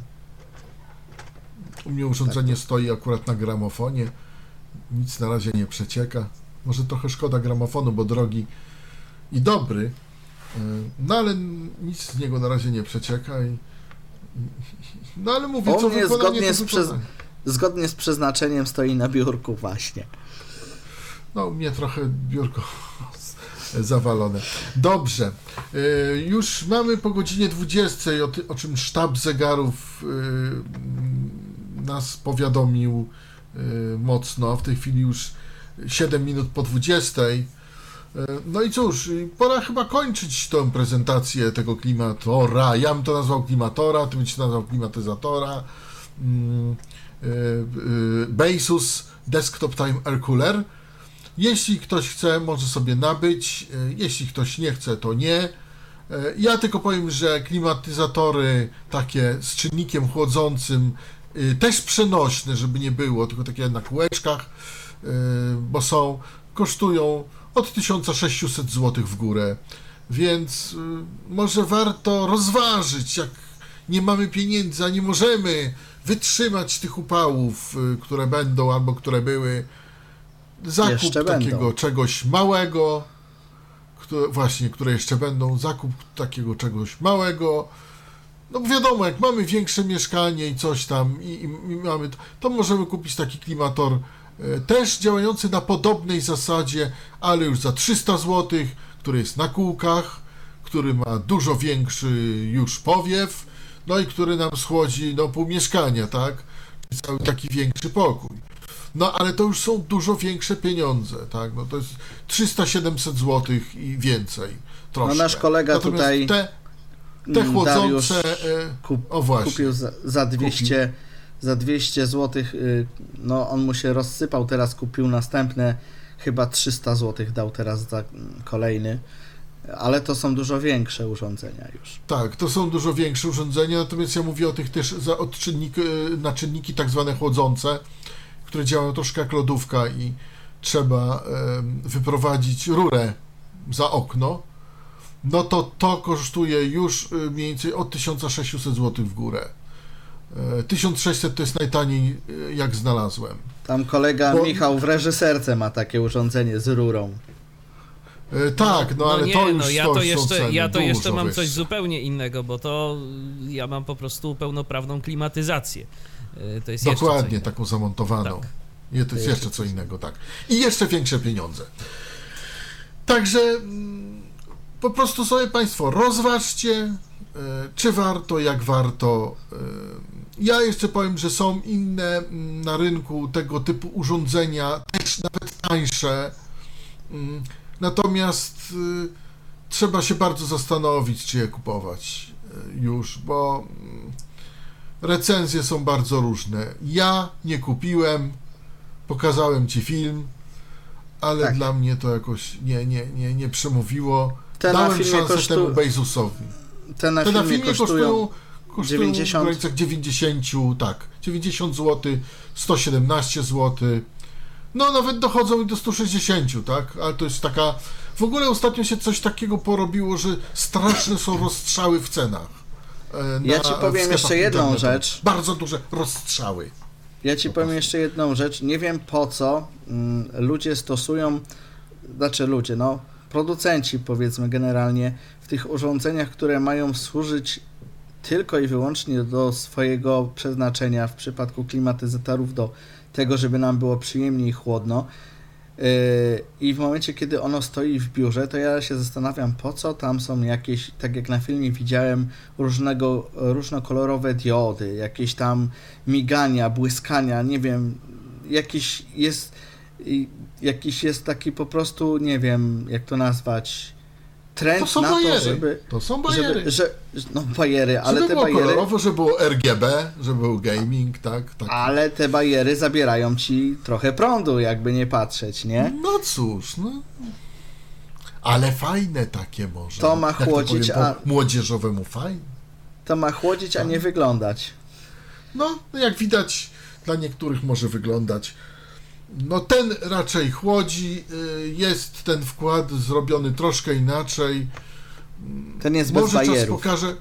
U mnie urządzenie Tak. stoi akurat na gramofonie. Nic na razie nie przecieka. Może trochę szkoda gramofonu, bo drogi i dobry. y, No ale nic z niego na razie nie przecieka i. No ale mówię, U co mnie zgodnie z przez-. Zgodnie z przeznaczeniem stoi na biurku właśnie. No, u mnie trochę biurko zawalone. Dobrze. Y, Już mamy po godzinie 20, o, czym sztab zegarów y, nas powiadomił y, mocno. W tej chwili już 7 minut po 20. Y, No i cóż, pora chyba kończyć tę prezentację tego klimatora. Ja bym to nazwał klimatora, ty byś to nazwał klimatyzatora. Mm, y, y, Basus Desktop Time Air Cooler. Jeśli ktoś chce, może sobie nabyć. Jeśli ktoś nie chce, to nie. Ja tylko powiem, że klimatyzatory takie z czynnikiem chłodzącym, też przenośne, żeby nie było, tylko takie na kółeczkach, bo są, kosztują od 1600 zł w górę. Więc y, może warto rozważyć, jak nie mamy pieniędzy, a nie możemy wytrzymać tych upałów, y, które będą albo które były. Zakup Jeszcze takiego będą. czegoś małego, które, właśnie, które jeszcze będą, zakup takiego czegoś małego. No wiadomo, jak mamy większe mieszkanie i coś tam, i, i, i mamy, to, możemy kupić taki klimator też działający na podobnej zasadzie, ale już za 300 zł, który jest na kółkach, który ma dużo większy już powiew, no i który nam schłodzi no, pół mieszkania, tak? Cały taki większy pokój. No ale to już są dużo większe pieniądze, tak? No to jest 300-700 zł i więcej. Troszkę. No nasz kolega Natomiast tutaj, Te, te mm, chłodzące. Dariusz e, Kup, o właśnie. kupił za, za 200 za 200 zł. No on mu się rozsypał, teraz kupił następne chyba 300 zł dał teraz za mm, kolejny. Ale to są dużo większe urządzenia już. Tak, to są dużo większe urządzenia, natomiast ja mówię o tych też za odczynnik, e, na czynniki tak zwane chłodzące, które działają troszkę jak lodówka i trzeba wyprowadzić rurę za okno, no to to kosztuje już e, mniej więcej od 1600 zł w górę. E, 1600 to jest najtaniej, e, jak znalazłem. Tam kolega Bo- Michał w reżyserce ma takie urządzenie z rurą. E, Tak, no, ale nie, to już no ja to to jeszcze, ceny ja to jeszcze mam coś zupełnie innego, bo to y, ja mam po prostu pełnoprawną klimatyzację. To jest jeszcze Dokładnie, taką zamontowaną. Tak. Nie, to jest jeszcze co innego, tak. I jeszcze większe pieniądze. Także mm, po prostu sobie Państwo rozważcie, e, czy warto, jak warto. Ja jeszcze powiem, że są inne mm, na rynku tego typu urządzenia, też nawet tańsze. Mm, Natomiast y, trzeba się bardzo zastanowić, czy je kupować y, już, bo mm, recenzje są bardzo różne. Ja nie kupiłem, pokazałem Ci film, ale Tak. dla mnie to jakoś nie, nie, nie, nie przemówiło. Te na Dałem szansę kosztu- temu Bezusowi. Te na Te na filmie filmie kosztują kosztują, kosztują 90. w granicach 90, tak, 90 zł, 117 zł. No nawet dochodzą i do 160, tak? Ale to jest taka... W ogóle ostatnio się coś takiego porobiło, że straszne są rozstrzały w cenach. e, Ja na- ci w powiem jeszcze jedną internetowych. rzecz. Bardzo duże rozstrzały. Ja ci Po powiem jeszcze jedną rzecz. Nie wiem po co mm, ludzie stosują, znaczy ludzie, no, producenci powiedzmy generalnie w tych urządzeniach, które mają służyć tylko i wyłącznie do swojego przeznaczenia w przypadku klimatyzatorów, do tego, żeby nam było przyjemnie i chłodno. Yy, I w momencie, kiedy ono stoi w biurze, to ja się zastanawiam, po co tam są jakieś, tak jak na filmie widziałem, różnego, różnokolorowe diody, jakieś tam migania, błyskania, nie wiem, jakiś jest, jakiś jest taki po prostu, nie wiem, jak to nazwać, trend To są na bajery. to, żeby... To są bajery. Żeby, że, no bajery, ale żeby te było bajery... kolorowo, żeby było RGB, żeby był gaming, tak? tak. Ale te bariery zabierają ci trochę prądu, jakby nie patrzeć, nie? No cóż, no. Ale fajne takie może. To ma Jak to chłodzić, powiem a- młodzieżowemu fajne. To ma chłodzić, a Tak. nie wyglądać. No, jak widać, dla niektórych może wyglądać. No ten raczej chłodzi, y, jest ten wkład zrobiony troszkę inaczej. Ten jest bez Może czas bajerów. pokaże.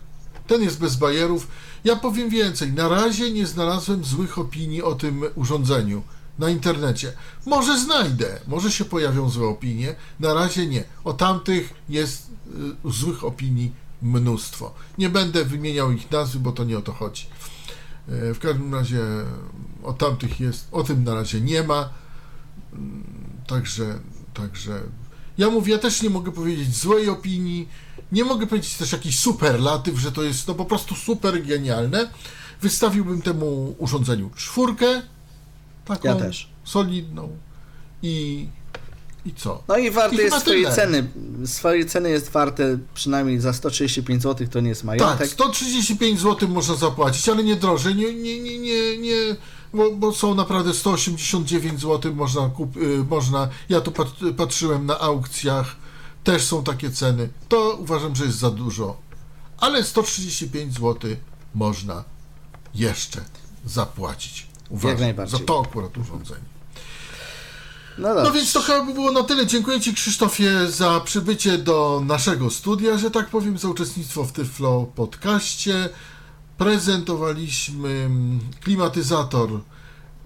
Ten jest bez bajerów. Ja powiem więcej. Na razie nie znalazłem złych opinii o tym urządzeniu na internecie. Może znajdę, może się pojawią złe opinie. Na razie nie. O tamtych jest y, złych opinii mnóstwo. Nie będę wymieniał ich nazwy, bo to nie o to chodzi. E, W każdym razie o tamtych jest, o tym na razie nie ma. Także, także ja mówię, ja też nie mogę powiedzieć złej opinii, nie mogę powiedzieć też jakiś superlatyw, że to jest no po prostu super genialne. Wystawiłbym temu urządzeniu czwórkę, taką Ja też. solidną i, i co? No i warte I jest swojej tyle. ceny. Swojej ceny jest warte przynajmniej za 135 zł, to nie jest majątek. Tak, 135 zł można zapłacić, ale nie drożej, nie, nie, nie, nie, nie bo, bo są naprawdę 189 zł można kup, y, można, ja tu pat, patrzyłem na aukcjach, też są takie ceny, to uważam, że jest za dużo, ale 135 zł można jeszcze zapłacić, uważam, najbardziej. za to akurat urządzenie. No. No więc to chyba by było na tyle. Dziękuję Ci Krzysztofie za przybycie do naszego studia, że tak powiem, za uczestnictwo w Tyflo podcaście. Prezentowaliśmy mm, klimatyzator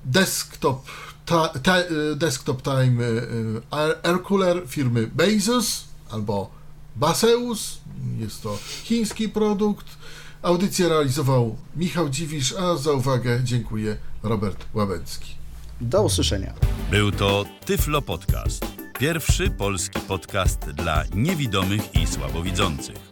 desktop, ta, ta, y, desktop Time y, Air- Air Cooler firmy Bezos albo Baseus. Jest to chiński produkt. Audycję realizował Michał Dziwisz, a za uwagę dziękuję Robert Łabęcki. Do usłyszenia. Był to Tyflo Podcast. Pierwszy polski podcast dla niewidomych i słabowidzących.